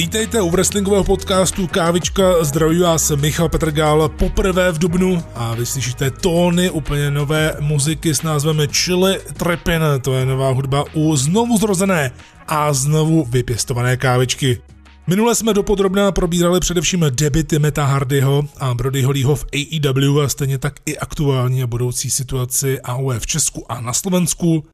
Vítejte u wrestlingového podcastu Kávička, zdraví vás Michal Petrgál poprvé v Dubnu a vy slyšíte tóny úplně nové muziky s názvem Chili Trepin, to je nová hudba u znovu zrozené a znovu vypěstované kávičky. Minule jsme dopodrobná probírali především debity Meta Hardyho a Brody Hollyho v AEW a stejně tak i aktuální a budoucí situaci AOE v Česku a na Slovensku.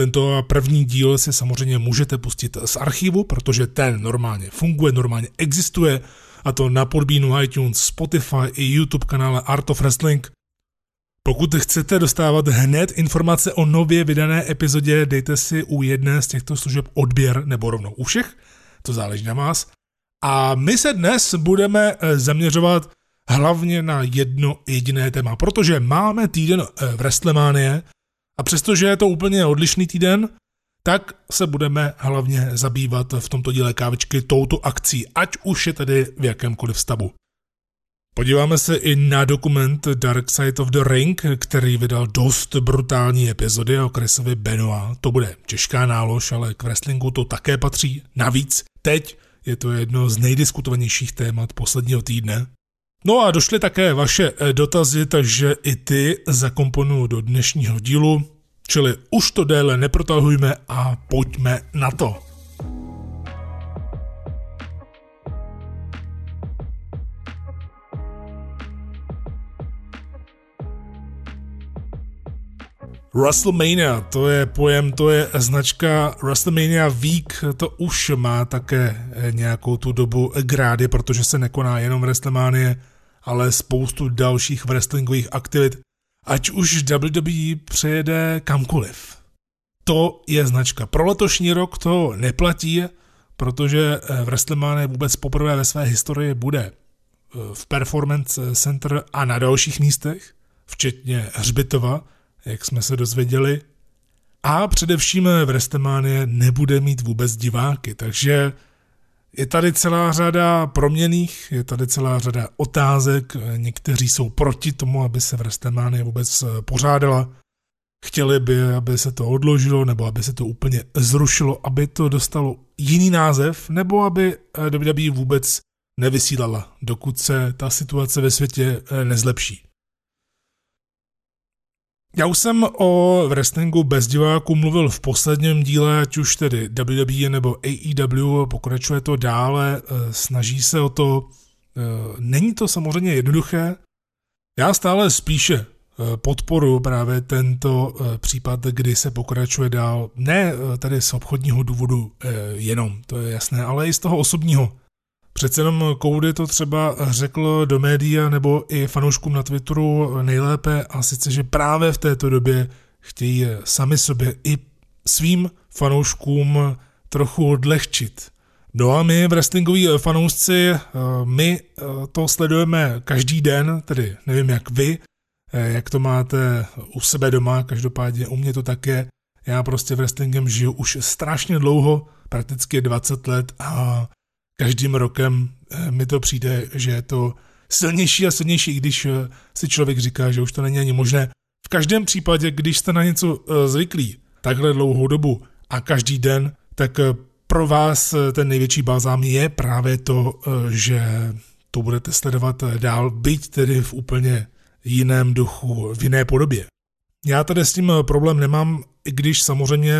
Tento první díl si samozřejmě můžete pustit z archivu, protože ten normálně funguje, normálně existuje, a to na podbínu iTunes, Spotify i YouTube kanále Art of Wrestling. Pokud chcete dostávat hned informace o nově vydané epizodě, dejte si u jedné z těchto služeb odběr nebo rovnou u všech, to záleží na vás. A my se dnes budeme eh, zaměřovat hlavně na jedno jediné téma, protože máme týden eh, v Wrestlemanie, a přestože je to úplně odlišný týden, tak se budeme hlavně zabývat v tomto díle kávičky touto akcí, ať už je tedy v jakémkoliv stavu. Podíváme se i na dokument Dark Side of the Ring, který vydal dost brutální epizody o Chrisovi Benoit. To bude těžká nálož, ale k wrestlingu to také patří. Navíc teď je to jedno z nejdiskutovanějších témat posledního týdne. No a došly také vaše eh, dotazy, takže i ty zakomponuju do dnešního dílu, čili už to déle neprotahujme a pojďme na to. WrestleMania, to je pojem, to je značka WrestleMania Week, to už má také eh, nějakou tu dobu grády, protože se nekoná jenom WrestleMania, ale spoustu dalších wrestlingových aktivit, ať už WWE přejede kamkoliv. To je značka. Pro letošní rok to neplatí, protože eh, WrestleMania vůbec poprvé ve své historii bude eh, v Performance Center a na dalších místech, včetně Hřbitova, jak jsme se dozvěděli. A především WrestleMania nebude mít vůbec diváky, takže je tady celá řada proměných, je tady celá řada otázek, někteří jsou proti tomu, aby se v WrestleMania vůbec eh, pořádala. Chtěli by, aby se to odložilo, nebo aby se to úplně zrušilo, aby to dostalo jiný název, nebo aby eh, WWE vůbec nevysílala, dokud se ta situace ve světě eh, nezlepší. Já už jsem o wrestlingu bez diváků mluvil v posledním díle, ať už tedy WWE nebo AEW, pokračuje to dále, eh, snaží se o to. Eh, není to samozřejmě jednoduché. Já stále spíše eh, podporu právě tento případ, kdy se pokračuje dál. Ne tady z obchodního důvodu jenom, to je jasné, ale i z toho osobního. Přece jenom Koudy to třeba řekl do média nebo i fanouškům na Twitteru nejlépe a sice, že právě v této době chtějí sami sobě i svým fanouškům trochu odlehčit. No a my, wrestlingoví fanoušci, my to sledujeme každý den, tedy nevím jak vy, jak to máte u sebe doma, každopádně u mě to také. Já prostě wrestlingem žiju už strašně dlouho, prakticky 20 let a každým rokem eh, mi to přijde, že je to silnější a silnější, když eh, si člověk říká, že už to není ani možné. V každém případě, když jste na něco eh, zvyklí takhle dlouhou dobu a každý den, tak pro vás ten největší balzám je právě to, že to budete sledovat dál, byť tedy v úplně jiném duchu, v jiné podobě. Já tady s tím problém nemám, i když samozřejmě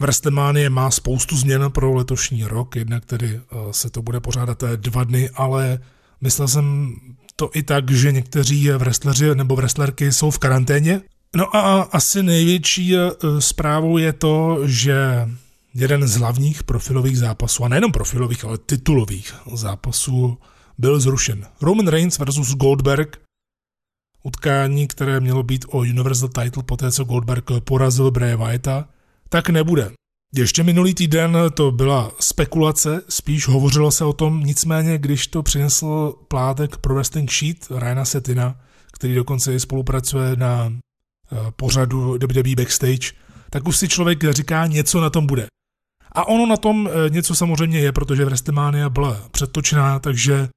WrestleMania má spoustu změn pro letošní rok, jednak tedy eh, se to bude pořádat dva dny, ale myslel jsem to i tak, že někteří wrestleri nebo wrestlerky jsou v karanténě. No a asi největší eh, zprávou je to, že jeden z hlavních profilových zápasů, a nejenom profilových, ale titulových zápasů, byl zrušen. Roman Reigns versus Goldberg, utkání, které mělo být o Universal Title poté, co Goldberg porazil Bray Wyatta, tak nebude. Ještě minulý týden to byla spekulace, spíš hovořilo se o tom, nicméně když to přinesl plátek pro Wrestling Sheet Ryana Setina, který dokonce i spolupracuje na eh, pořadu WWE Backstage, tak už si člověk říká, něco na tom bude. A ono na tom eh, něco samozřejmě je, protože WrestleMania byla předtočená, takže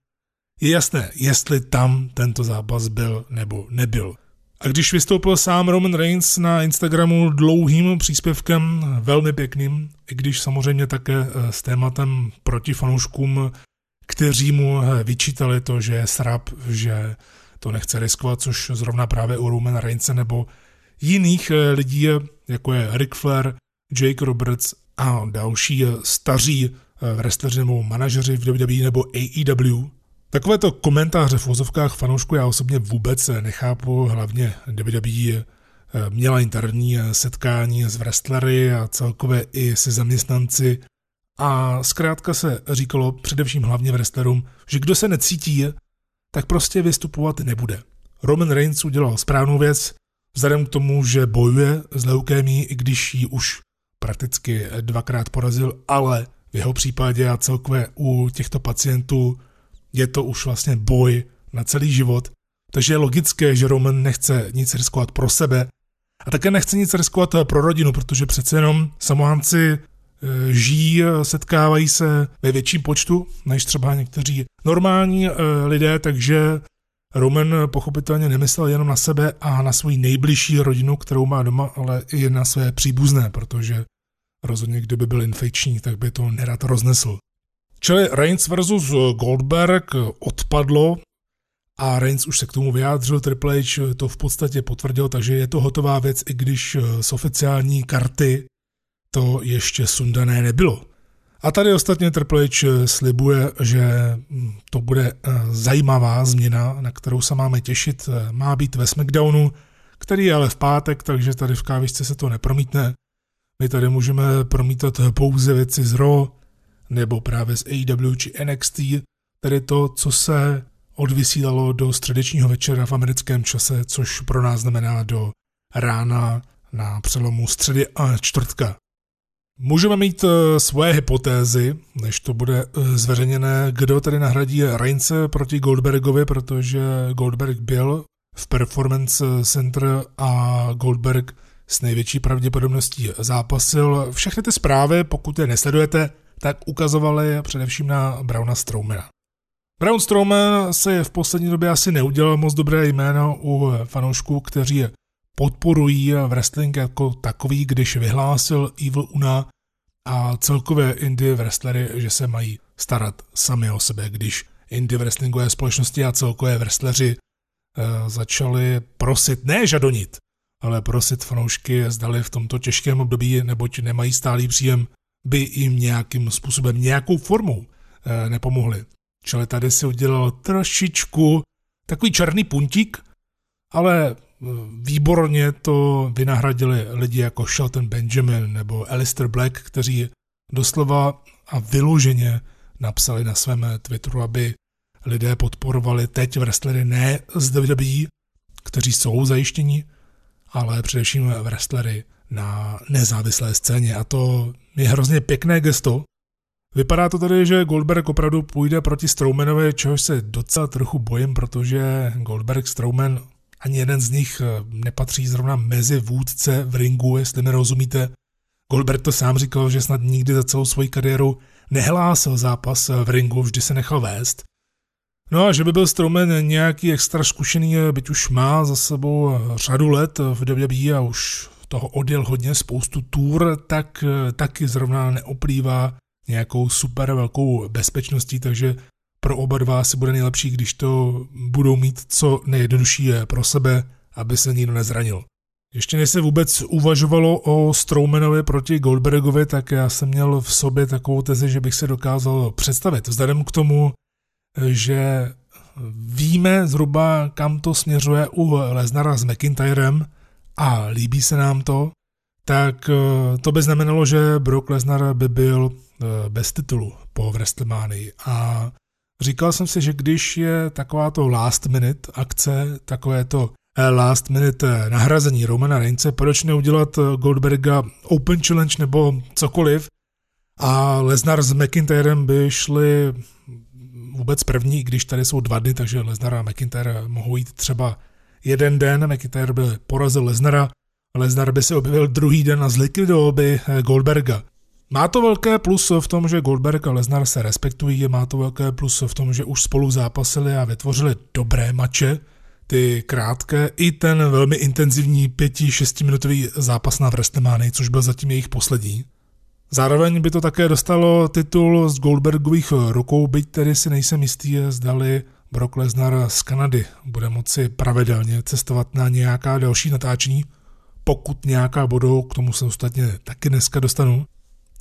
je jasné, jestli tam tento zápas byl nebo nebyl. A když vystoupil sám Roman Reigns na Instagramu dlouhým příspěvkem, velmi pěkným, i když samozřejmě také eh, s tématem proti fanouškům, kteří mu eh, vyčítali to, že je srab, že to nechce riskovat, což zrovna právě u Romana Reignse nebo jiných eh, lidí, jako je Ric Flair, Jake Roberts a další staří wrestleri nebo manažeři v WWE nebo AEW, Takovéto komentáře v vozovkách fanoušku já osobně vůbec nechápu, hlavně WWE eh, měla interní eh, setkání s wrestlery a celkově i se zaměstnanci a zkrátka se říkalo především hlavně wrestlerům, že kdo se necítí, tak prostě vystupovat nebude. Roman Reigns udělal správnou věc, vzhledem k tomu, že bojuje s leukémií, i když ji už prakticky dvakrát porazil, ale v jeho případě a celkově u těchto pacientů je to už vlastně boj na celý život, takže je logické, že Roman nechce nic riskovat pro sebe a také nechce nic riskovat pro rodinu, protože přece jenom samohánci e, žijí, setkávají se ve větším počtu než třeba někteří normální lidé, takže Roman pochopitelně nemyslel jenom na sebe a na svoji nejbližší rodinu, kterou má doma, ale i na své příbuzné, protože rozhodně kdyby byl infekční, tak by to nerad roznesl. Čili Reigns versus Goldberg odpadlo a Reigns už se k tomu vyjádřil, Triple H to v podstatě potvrdil, takže je to hotová věc, i když z oficiální karty to ještě sundané nebylo. A tady ostatně Triple H slibuje, že to bude eh, zajímavá změna, na kterou se máme těšit. Má být ve SmackDownu, který je ale v pátek, takže tady v kávičce se to nepromítne. My tady můžeme promítat pouze věci z Raw, nebo právě z AEW či NXT, tedy to, co se odvysílalo do středečního večera v americkém čase, což pro nás znamená do rána na přelomu středy a čtvrtka. Můžeme mít eh, svoje hypotézy, než to bude eh, zveřejněné, kdo tedy nahradí Reince proti Goldbergovi, protože Goldberg byl v Performance Center a Goldberg s největší pravděpodobností zápasil. Všechny ty zprávy, pokud je nesledujete, tak ukazovali především na Brauna Strowmana. Braun Strowman se v poslední době asi neudělal moc dobré jméno u fanoušků, kteří podporují wrestling jako takový, když vyhlásil Evil Una a celkově indie wrestlery, že se mají starat sami o sebe, když indie wrestlingové společnosti a celkové wrestleri e, začali prosit, ne žadonit, ale prosit fanoušky zdali v tomto těžkém období, neboť nemají stálý příjem by jim nějakým způsobem, nějakou formou e, nepomohli. Čili tady si udělal trošičku takový černý puntík, ale eh, výborně to vynahradili lidi jako Shelton Benjamin nebo Alistair Black, kteří doslova a vyloženě napsali na svém Twitteru, aby lidé podporovali teď wrestlery ne z WWE, kteří jsou zajištěni, ale především wrestlery na nezávislé scéně a to je hrozně pěkné gesto. Vypadá to tady, že Goldberg opravdu půjde proti Strowmanovi, čehož se docela trochu bojím, protože Goldberg Strowman ani jeden z nich eh, nepatří zrovna mezi vůdce v ringu, jestli mi rozumíte. Goldberg to sám říkal, že snad nikdy za celou svoji kariéru nehlásil zápas v ringu, vždy se nechal vést. No a že by byl Strowman nějaký extra zkušený, byť už má za sebou řadu let v WWE a už toho odjel hodně spoustu tour, tak taky zrovna neoplývá nějakou super velkou bezpečností, takže pro oba dva si bude nejlepší, když to budou mít co nejjednodušší pro sebe, aby se nikdo nezranil. Ještě než se vůbec uvažovalo o Strowmanovi proti Goldbergovi, tak já jsem měl v sobě takovou tezi, že bych se dokázal představit. Vzhledem k tomu, že víme zhruba, kam to směřuje u Lesnara s McIntyrem a líbí se nám to, tak eh, to by znamenalo, že Brock Lesnar by byl eh, bez titulu po WrestleMania. A říkal jsem si, že když je takováto last minute akce, takové to eh, last minute nahrazení Romana Reince, proč neudělat Goldberga Open Challenge nebo cokoliv a Lesnar s McIntyrem by šli vůbec první, když tady jsou dva dny, takže Lesnar a McIntyre mohou jít třeba jeden den, McIntyre by porazil Lesnara, Lesnar by se objevil druhý den a zlikvidoval by eh, Goldberga. Má to velké plus v tom, že Goldberg a Lesnar se respektují, má to velké plus v tom, že už spolu zápasili a vytvořili dobré mače, ty krátké i ten velmi intenzivní pěti, šestiminutový zápas na Vrestemány, což byl zatím jejich poslední. Zároveň by to také dostalo titul z Goldbergových rukou, byť tedy si nejsem jistý, zdali Brock Lesnar z Kanady bude moci pravidelně cestovat na nějaká další natáčení, pokud nějaká budou, k tomu se ostatně taky dneska dostanu.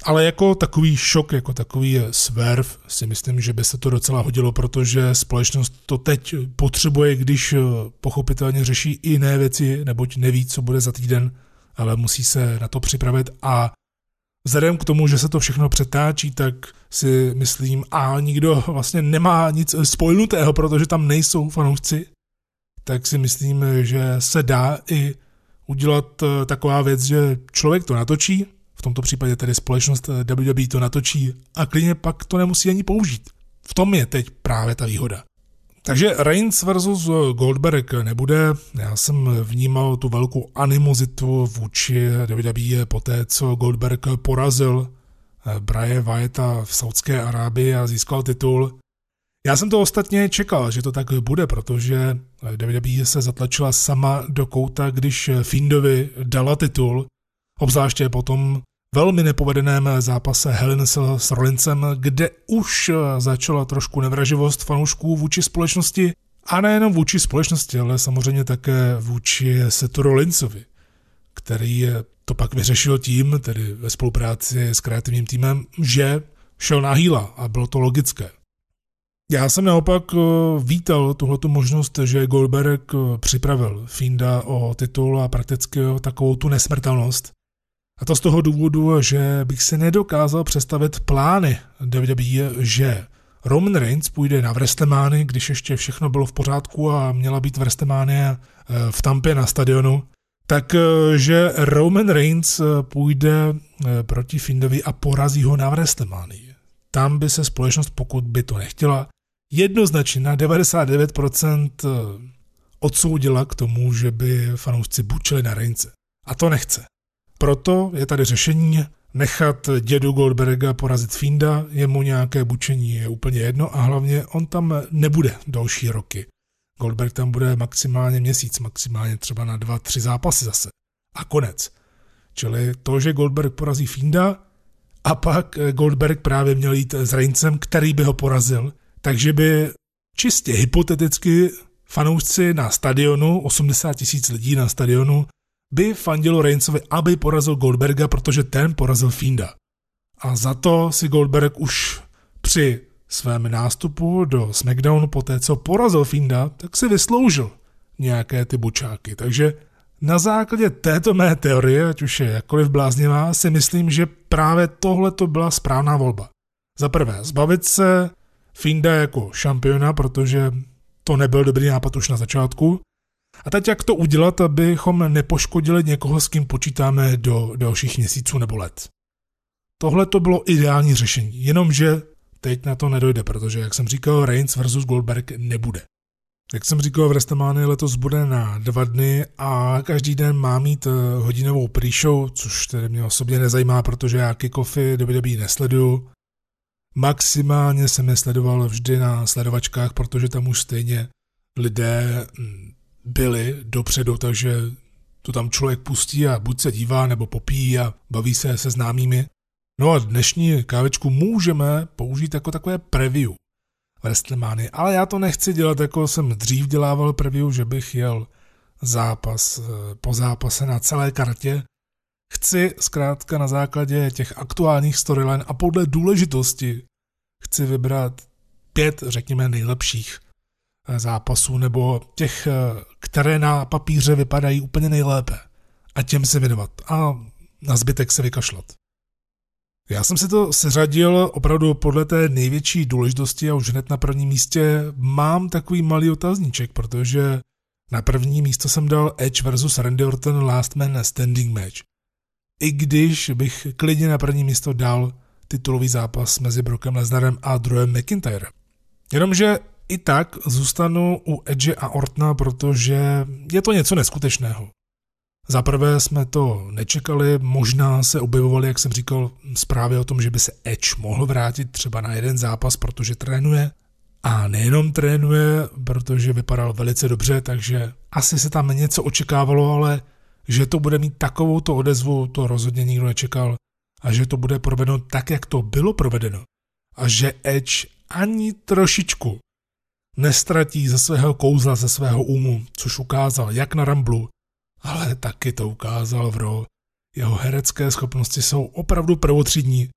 Ale jako takový šok, jako takový swerv si myslím, že by se to docela hodilo, protože společnost to teď potřebuje, když pochopitelně řeší i jiné věci, neboť neví, co bude za týden, ale musí se na to připravit a Vzhledem k tomu, že se to všechno přetáčí, tak si myslím, a nikdo vlastně nemá nic spojnutého, protože tam nejsou fanoušci, tak si myslím, že se dá i udělat eh, taková věc, že člověk to natočí, v tomto případě tedy společnost eh, WWE to natočí a klidně pak to nemusí ani použít. V tom je teď právě ta výhoda. Takže Reigns versus Goldberg nebude. Já jsem vnímal tu velkou animozitu vůči WWE po té, co Goldberg porazil eh, Braje Vyata v Saudské Arábii a získal titul. Já jsem to ostatně čekal, že to tak bude, protože WWE se zatlačila sama do kouta, když Findovi dala titul, obzvláště potom velmi nepovedeném zápase Helen s Rollincem, kde už začala trošku nevraživost fanoušků vůči společnosti a nejenom vůči společnosti, ale samozřejmě také vůči Setu Rollinsovi, který to pak vyřešil tím, tedy ve spolupráci s kreativním týmem, že šel na hýla a bylo to logické. Já jsem naopak vítal tuhletu možnost, že Goldberg připravil Finda o titul a prakticky o takovou tu nesmrtelnost, a to z toho důvodu, že bych se nedokázal představit plány WWE, že Roman Reigns půjde na Vrestemány, když ještě všechno bylo v pořádku a měla být Vrestemány eh, v Tampě na stadionu, tak eh, Roman Reigns eh, půjde proti Findovi a porazí ho na Vrestemány. Tam by se společnost, pokud by to nechtěla, jednoznačně na 99% odsoudila k tomu, že by fanoušci bučili na Reince. A to nechce. Proto je tady řešení nechat dědu Goldberga porazit Finda, jemu nějaké bučení je úplně jedno a hlavně on tam nebude další roky. Goldberg tam bude maximálně měsíc, maximálně třeba na dva, tři zápasy zase. A konec. Čili to, že Goldberg porazí Finda a pak Goldberg právě měl jít s Reincem, který by ho porazil, takže by čistě hypoteticky fanoušci na stadionu, 80 tisíc lidí na stadionu, by fandilo Reignsovi, aby porazil Goldberga, protože ten porazil Finda. A za to si Goldberg už při svém nástupu do SmackDownu po té, co porazil Finda, tak si vysloužil nějaké ty bučáky. Takže na základě této mé teorie, ať už je jakkoliv bláznivá, si myslím, že právě tohle to byla správná volba. Za prvé, zbavit se Finda jako šampiona, protože to nebyl dobrý nápad už na začátku. A teď jak to udělat, abychom nepoškodili někoho, s kým počítáme do dalších měsíců nebo let? Tohle to bylo ideální řešení, jenomže teď na to nedojde, protože, jak jsem říkal, Reigns versus Goldberg nebude. Jak jsem říkal, v Restamany letos bude na dva dny a každý den má mít eh, hodinovou pre-show, což tedy mě osobně nezajímá, protože já kickoffy WWE nesleduju. Maximálně jsem je sledoval vždy na sledovačkách, protože tam už stejně lidé byli dopředu, takže to tam člověk pustí a buď se dívá, nebo popíjí a baví se se známými. No a dnešní kávečku můžeme použít jako takové preview WrestleMania, ale já to nechci dělat, jako jsem dřív dělával preview, že bych jel zápas eh, po zápase na celé kartě. Chci zkrátka na základě těch aktuálních storyline a podle důležitosti chci vybrat pět, řekněme, nejlepších zápasů nebo těch, eh, které na papíře vypadají úplně nejlépe. A těm se věnovat a na zbytek se vykašlat. Já jsem si to seřadil opravdu podle té největší důležitosti a už hned na prvním místě mám takový malý otazníček, protože na první místo jsem dal Edge versus Randy Orton Last Man Standing Match. I když bych klidně na první místo dal titulový zápas mezi Brockem Lesnarem a Drewem McIntyre. Jenomže i tak zůstanu u Edge a Ortna, protože je to něco neskutečného. Za prvé jsme to nečekali, možná se objevovaly, jak jsem říkal, zprávy o tom, že by se Edge mohl vrátit třeba na jeden zápas, protože trénuje, A nejenom trénuje, protože vypadal velice dobře, takže asi se tam něco očekávalo, ale že to bude mít takovou to odezvu, to rozhodně nikdo nečekal. A že to bude provedeno tak, jak to bylo provedeno. A že Edge ani trošičku nestratí ze svého kouzla, ze svého úmu, což ukázal jak na Ramblu, ale taky to ukázal v Raw. Jeho herecké schopnosti jsou opravdu prvotřídní.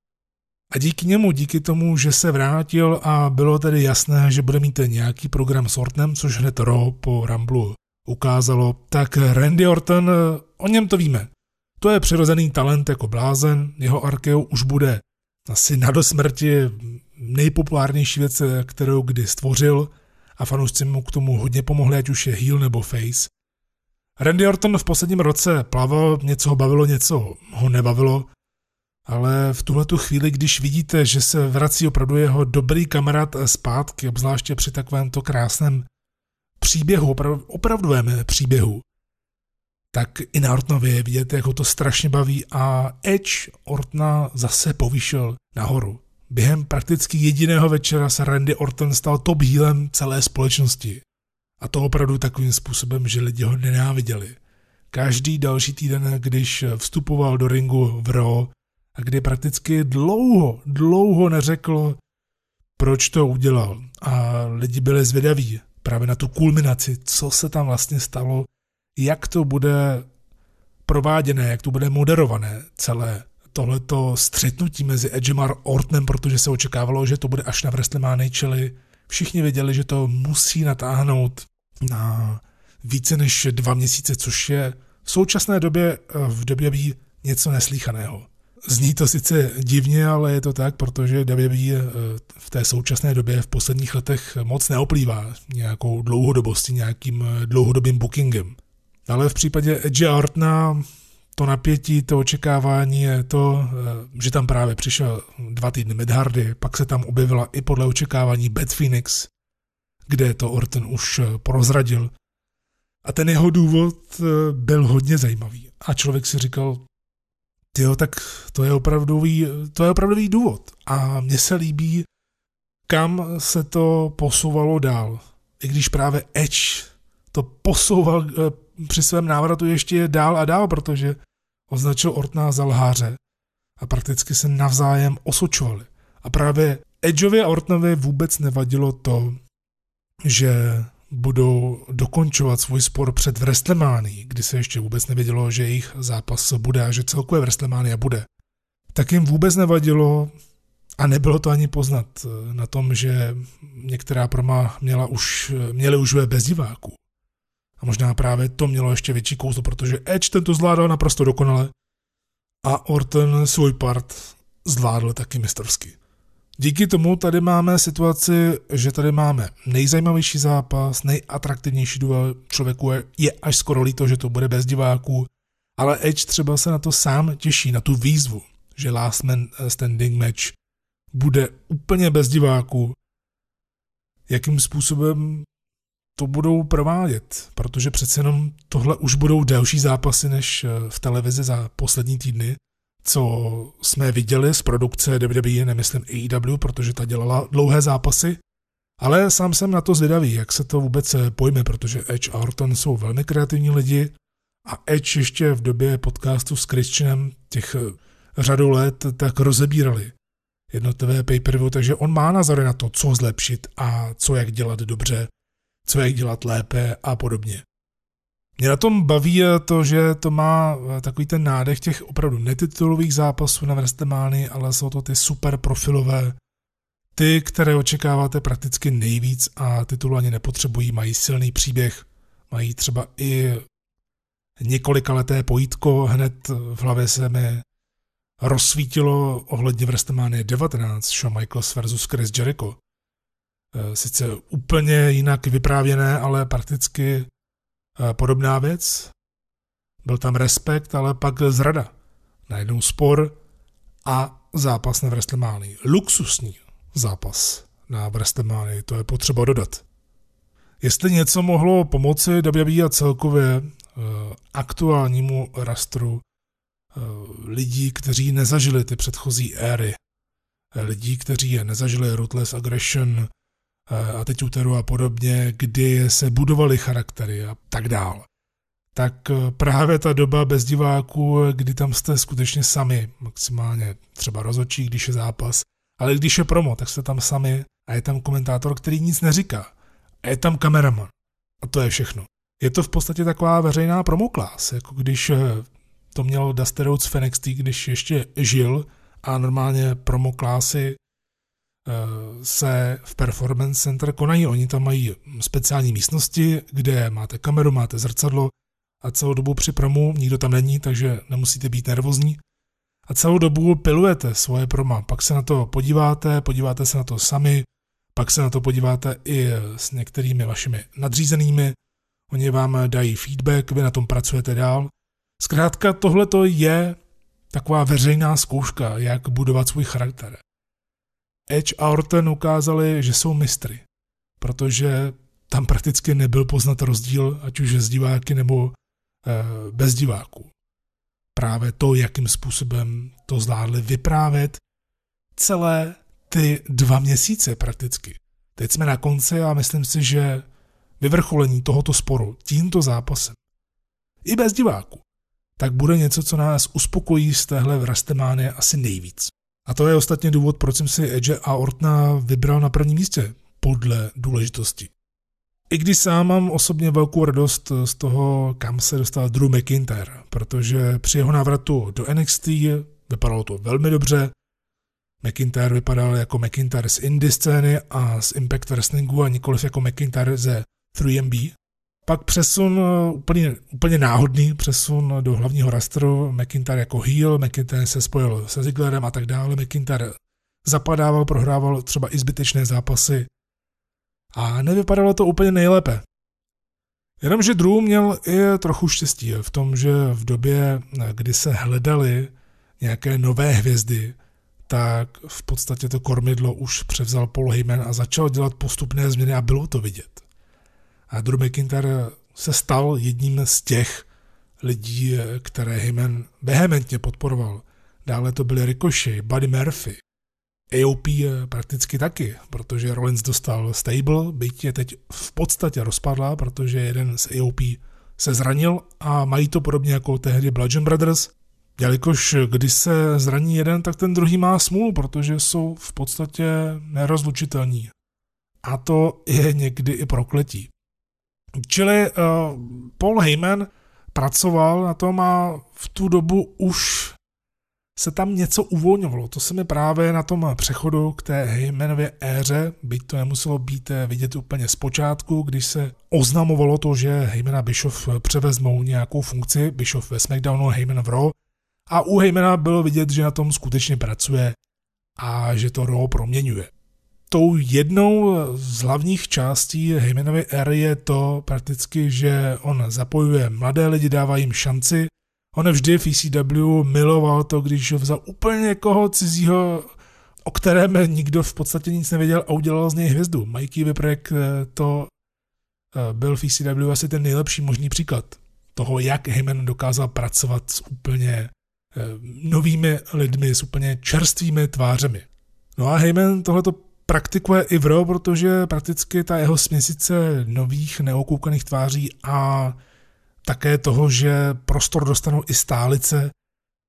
A díky němu, díky tomu, že se vrátil a bylo tedy jasné, že bude mít nějaký program s Ortonem, což hned Raw po Ramblu ukázalo, tak Randy Orton, o něm to víme. To je přirozený talent jako blázen, jeho arkeo už bude asi na dosmrti nejpopulárnější věc, kterou kdy stvořil a fanoušci mu k tomu hodně pomohli, ať už je heel nebo face. Randy Orton v posledním roce plaval, něco ho bavilo, něco ho nebavilo, ale v tuhle chvíli, když vidíte, že se vrací opravdu jeho dobrý kamarád zpátky, obzvláště při takovémto krásném příběhu, opravdu, opravdovém příběhu, tak i na Ortnovi je vidět, jak ho to strašně baví a Edge Ortna zase povýšil nahoru. Během prakticky jediného večera se Randy Orton stal top healem celé společnosti. A to opravdu takovým způsobem, že lidi ho nenáviděli. Každý další týden, když vstupoval do ringu v Raw a kdy prakticky dlouho, dlouho neřekl, proč to udělal. A lidi byli zvědaví právě na tu kulminaci, co se tam vlastně stalo, jak to bude prováděné, jak to bude moderované celé tohleto střetnutí mezi Edgem a Ortnem, protože se očekávalo, že to bude až na WrestleMania, čili všichni věděli, že to musí natáhnout na více než dva měsíce, což je v současné době eh, v době by něco neslíchaného. Zní to sice divně, ale je to tak, protože WWE eh, v té současné době v posledních letech moc neoplývá nějakou dlouhodobostí, nějakým eh, dlouhodobým bookingem. Ale v případě Edge Ortna to napětí, to očekávání je to, že tam právě přišel dva týdny Medhardy, pak se tam objevila i podle očekávání Bad Phoenix, kde to Orton už eh, prozradil. A ten jeho důvod eh, byl hodně zajímavý. A člověk si říkal, jo, tak to je opravdový, to je opravdový důvod. A mně se líbí, kam se to posouvalo dál. I když právě Edge to posouval eh, při svém návratu ještě dál a dál, protože označil Ortna za lháře a prakticky se navzájem osočovali. A právě Edgeovi a Ortnovi vůbec nevadilo to, že budou dokončovat svůj spor před Wrestlemání, kdy se ještě vůbec nevědělo, že jejich zápas bude a že celkové Wrestlemania bude. Tak jim vůbec nevadilo a nebylo to ani poznat na tom, že některá proma měla už, měly už bez diváků. A možná právě to mělo ještě větší kouzlo, protože Edge tento zvládal naprosto dokonale a Orton svůj part zvládl taky mistrovsky. Díky tomu tady máme situaci, že tady máme nejzajímavější zápas, nejatraktivnější duel člověku je, je až skoro líto, že to bude bez diváků, ale Edge třeba se na to sám těší, na tu výzvu, že Last Man Standing Match bude úplně bez diváků. Jakým způsobem to budou provádět, protože přece jenom tohle už budou delší zápasy než eh, v televizi za poslední týdny, co jsme viděli z produkce WWE, nemyslím AEW, protože ta dělala dlouhé zápasy, ale sám jsem na to zvědavý, jak se to vůbec eh, pojme, protože Edge a Orton jsou velmi kreativní lidi a Edge ještě v době podcastu s Christianem těch eh, řadu let tak rozebírali jednotlivé pay takže on má názory na to, co zlepšit a co jak dělat dobře co jak dělat lépe a podobně. Mě na tom baví to, že to má takový ten nádech těch opravdu netitulových zápasů na Vrstemány, ale jsou to ty super profilové, ty, které očekáváte prakticky nejvíc a titulu ani nepotřebují, mají silný příběh, mají třeba i několika leté pojítko, hned v hlavě se mi rozsvítilo ohledně Vrstemány 19, Shawn Michaels versus Chris Jericho. Eh, sice úplně jinak vyprávěné, ale prakticky eh, podobná věc. Byl tam respekt, ale pak zrada. Najednou spor a zápas na Wrestlemánii. Luxusní zápas na Wrestlemánii, to je potřeba dodat. Jestli něco mohlo pomoci WWE a celkově uh, aktuálnímu rastru lidí, kteří nezažili ty předchozí éry, lidí, kteří je nezažili Ruthless Aggression, eh, a úteru a podobně, kdy se budovaly charaktery a tak dál. Tak eh, právě ta doba bez diváků, kdy tam jste skutečně sami, maximálně třeba rozočí, když je zápas, ale když je promo, tak jste tam sami a je tam komentátor, který nic neříká. A je tam kameraman. A to je všechno. Je to v podstatě taková veřejná promoklas, jako když to měl Dusty Rhodes NXT, když ještě žil a normálně promoklásy eh, se v Performance Center konají. Oni tam mají speciální místnosti, kde máte kameru, máte zrcadlo a celou dobu při promu nikdo tam není, takže nemusíte být nervózní. A celou dobu pilujete svoje proma. Pak se na to podíváte, podíváte se na to sami, pak se na to podíváte i s některými vašimi nadřízenými. Oni vám dají feedback, vy na tom pracujete dál Zkrátka tohle to je taková veřejná zkouška, jak budovat svůj charakter. Edge a Orton ukázali, že jsou mistry, protože tam prakticky nebyl poznat rozdíl, ať už z diváky nebo e, bez diváků. Právě to, jakým způsobem to zvládli vyprávět celé ty dva měsíce prakticky. Teď jsme na konci a myslím si, že vyvrcholení tohoto sporu tímto zápasem i bez diváků tak bude něco, co nás uspokojí z téhle vrastemány asi nejvíc. A to je ostatně důvod, proč jsem si Edge a Ortna vybral na prvním místě, podle důležitosti. I když sám mám osobně velkou radost z toho, kam se dostal Drew McIntyre, protože při jeho návratu do NXT vypadalo to velmi dobře. McIntyre vypadal jako McIntyre z indie scény a z Impact Wrestlingu a nikoliv jako McIntyre ze 3MB, pak přesun eh, úplně, úplně náhodný přesun do hlavního rastru, McIntyre jako heel, McIntyre se spojil se Zigglerem a tak dále, McIntyre zapadával, prohrával třeba i zbytečné zápasy a nevypadalo to úplně nejlépe. Jenomže Drew měl i trochu štěstí v tom, že v době, kdy se hledali nějaké nové hvězdy, tak v podstatě to kormidlo už převzal Paul Heyman a začal dělat postupné změny a bylo to vidět. A Drew McIntyre se stal jedním z těch lidí, které Heyman vehementně podporoval. Dále to byly Ricochet, Buddy Murphy, AOP prakticky taky, protože Rollins dostal stable, byť je teď v podstatě rozpadla, protože jeden z AOP se zranil a mají to podobně jako tehdy Bludgeon Brothers, jelikož když se zraní jeden, tak ten druhý má smůlu, protože jsou v podstatě nerozlučitelní. A to je někdy i prokletí. Čili uh, Paul Heyman pracoval na tom a v tu dobu už se tam něco uvolňovalo. To se mi právě na tom přechodu k té Heymanově éře, byť to nemuselo být eh, vidět úplně z počátku, když se oznamovalo to, že Heyman a Bischoff převezmou nějakou funkci, Bischoff ve SmackDownu, Heyman v Raw, a u Heymana bylo vidět, že na tom skutečně pracuje a že to Raw proměňuje tou jednou z hlavních částí Heymanovy éry je to prakticky, že on zapojuje mladé lidi, dává jim šanci. On vždy v ECW miloval to, když vzal úplně někoho cizího, o kterém nikdo v podstatě nic nevěděl a udělal z něj hvězdu. Mikey Viprek eh, to eh, byl v ECW asi ten nejlepší možný příklad toho, jak Heyman dokázal pracovat s úplně eh, novými lidmi, s úplně čerstvými tvářemi. No a Heyman tohleto praktikuje i v RO, protože prakticky ta jeho směsice nových neokoukaných tváří a také toho, že prostor dostanou i stálice,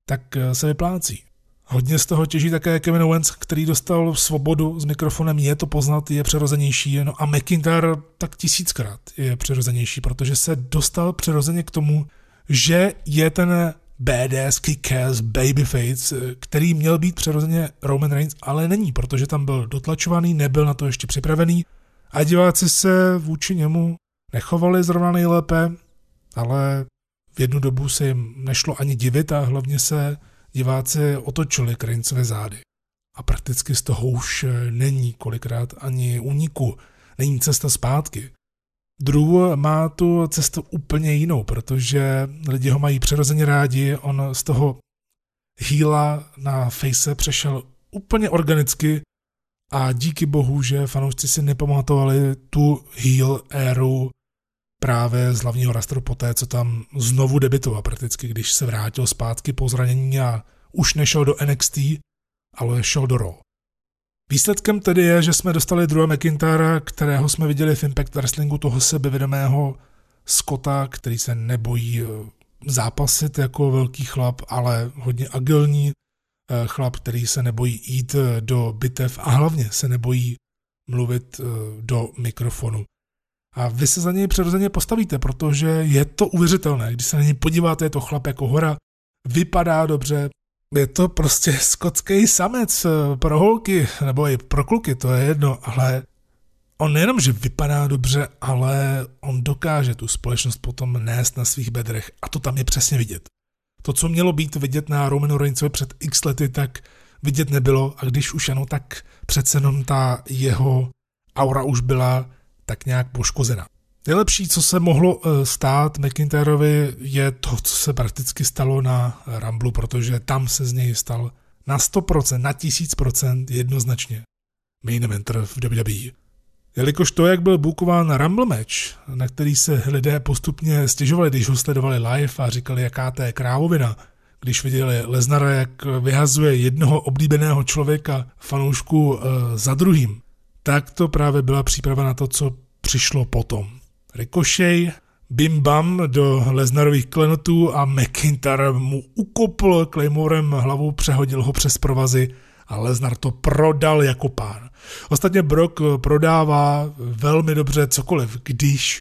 tak eh, se vyplácí. Hodně z toho těží také Kevin Owens, který dostal svobodu s mikrofonem, je to poznat, je přirozenější, no a McIntyre tak tisíckrát je přirozenější, protože se dostal přirozeně k tomu, že je ten badass, kick-ass, babyface, který měl být přirozeně Roman Reigns, ale není, protože tam byl dotlačovaný, nebyl na to ještě připravený a diváci se vůči němu nechovali zrovna nejlépe, ale v jednu dobu se jim nešlo ani divit a hlavně se diváci otočili k Reignsovi zády. A prakticky z toho už není kolikrát ani úniku, není cesta zpátky. Drew má tu cestu úplně jinou, protože lidi ho mají přirozeně rádi, on z toho heala na face přešel úplně organicky a díky bohu, že fanoušci si nepamatovali tu heal éru právě z hlavního rastru poté, co tam znovu debitoval prakticky, když se vrátil zpátky po zranění a už nešel do NXT, ale šel do Raw. Výsledkem tedy je, že jsme dostali druhého McIntyra, kterého jsme viděli v Impact Wrestlingu, toho sebevědomého Scotta, který se nebojí eh, zápasit jako velký chlap, ale hodně agilní eh, chlap, který se nebojí jít eh, do bitev a hlavně se nebojí mluvit do mikrofonu. A vy se za něj přirozeně postavíte, protože je to uvěřitelné. Když se na něj podíváte, je to chlap jako hora, vypadá dobře, je to prostě skotský samec eh, pro holky, nebo i pro kluky, to je jedno, ale on nejenom, že vypadá dobře, ale on dokáže tu společnost potom nést na svých bedrech a to tam je přesně vidět. To, co mělo být vidět na Romanu Reignsovi před x lety, tak vidět nebylo a když už ano, tak přece jenom ta jeho aura už byla tak nějak poškozena. Nejlepší, co se mohlo eh, stát McIntyrovi, je to, co se prakticky stalo na Ramblu, protože tam se z něj stal na 100%, na 1000% jednoznačně main eventer v WWE. Jelikož to, jak byl bukován Rumble match, na který se lidé postupně stěžovali, když ho sledovali live a říkali, jaká to je krávovina, když viděli Leznara, jak vyhazuje jednoho oblíbeného člověka fanoušku e, za druhým, tak to právě byla příprava na to, co přišlo potom. Rikošej, bim bam do Leznarových klenotů a McIntyre mu ukopl Claymorem hlavu, přehodil ho přes provazy a Lesnar to prodal jako pán. Ostatně Brock prodává velmi dobře cokoliv, když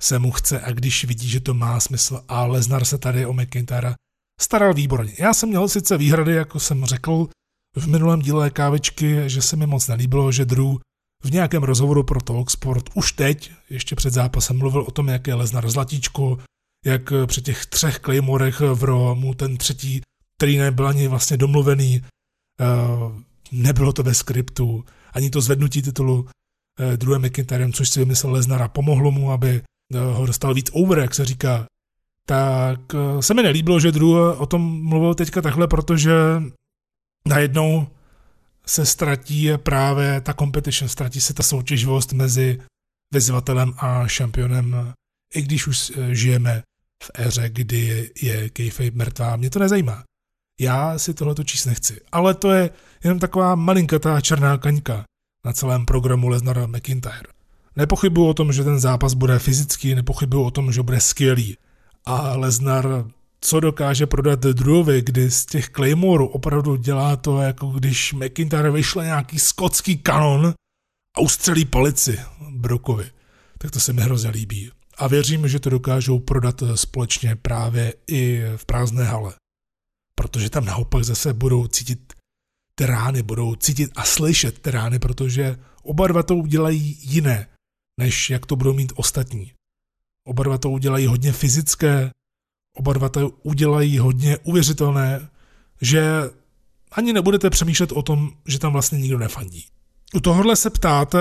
se mu chce a když vidí, že to má smysl a Lesnar se tady o McIntyre staral výborně. Já jsem měl sice výhrady, jako jsem řekl v minulém díle kávičky, že se mi moc nelíbilo, že Drew v nějakém rozhovoru pro Talksport už teď, ještě před zápasem, mluvil o tom, jak je Lesnar zlatíčko, jak při těch třech Claymorech v Romu ten třetí, který nebyl ani vlastně domluvený, eh, nebylo to ve skriptu, ani to zvednutí titulu eh, druhém McIntyrem, což si vymyslel a pomohlo mu, aby eh, ho dostal víc over, jak se říká. Tak se mi nelíbilo, že Drew o tom mluvil teďka takhle, protože najednou se ztratí právě ta competition, ztratí se ta soutěživost mezi vyzvatelem a šampionem, i když už eh, žijeme v éře, kdy je kayfabe mrtvá. Mě to nezajímá. Já si tohleto číst nechci. Ale to je jenom taková malinkatá černá kaňka na celém programu Lesnar McIntyre. Nepochybuju o tom, že ten zápas bude fyzický, nepochybuju o tom, že bude skvělý. A Lesnar co dokáže prodat Drewovi, kdy z těch Claymoreů opravdu dělá to, jako když McIntyre vyšle nějaký skotský kanon a ustřelí palici Brokovi. Tak to se mi hrozně líbí. A věřím, že to dokážou prodat společně právě i v prázdné hale. Protože tam naopak zase budou cítit ty rány, budou cítit a slyšet ty rány, protože oba dva to udělají jiné, než jak to budou mít ostatní. Oba dva to udělají hodně fyzické, oba dva to udělají hodně uvěřitelné, že ani nebudete přemýšlet o tom, že tam vlastně nikdo nefandí. U tohohle se ptáte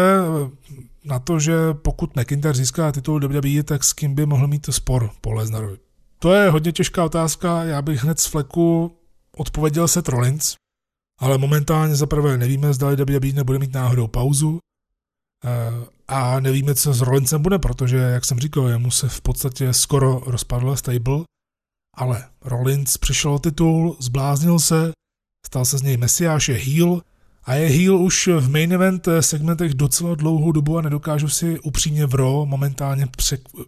na to, že pokud McIntyre získá titul WWE, tak s kým by mohl mít spor po Lesnarovi. To je hodně těžká otázka, já bych hned z fleku odpověděl se Rollins, ale momentálně zaprvé nevíme, zda WWE nebude mít náhodou pauzu eh, a nevíme, co s Rollinsem bude, protože, jak jsem říkal, jemu se v podstatě skoro rozpadl stable ale Rollins přišel o titul, zbláznil se, stal se z něj mesiáš, je heel a je heel už v main event segmentech docela dlouhou dobu a nedokážu si upřímně v Raw momentálně přek-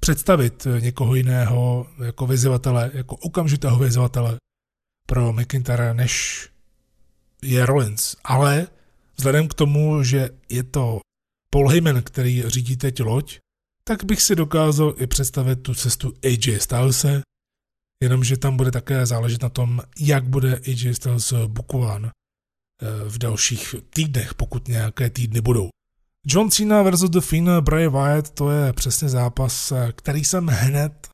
představit někoho jiného jako vyzývatele, jako okamžitého vyzývatele pro McIntyre, než je Rollins. Ale vzhledem k tomu, že je to Paul Heyman, který řídí teď loď, tak bych si dokázal i představit tu cestu AJ Stylese, jenomže tam bude také záležet na tom, jak bude AJ Styles bukován eh, v dalších týdnech, pokud nějaké týdny budou. John Cena versus The Finn Bray Wyatt, to je přesně zápas, eh, který jsem hned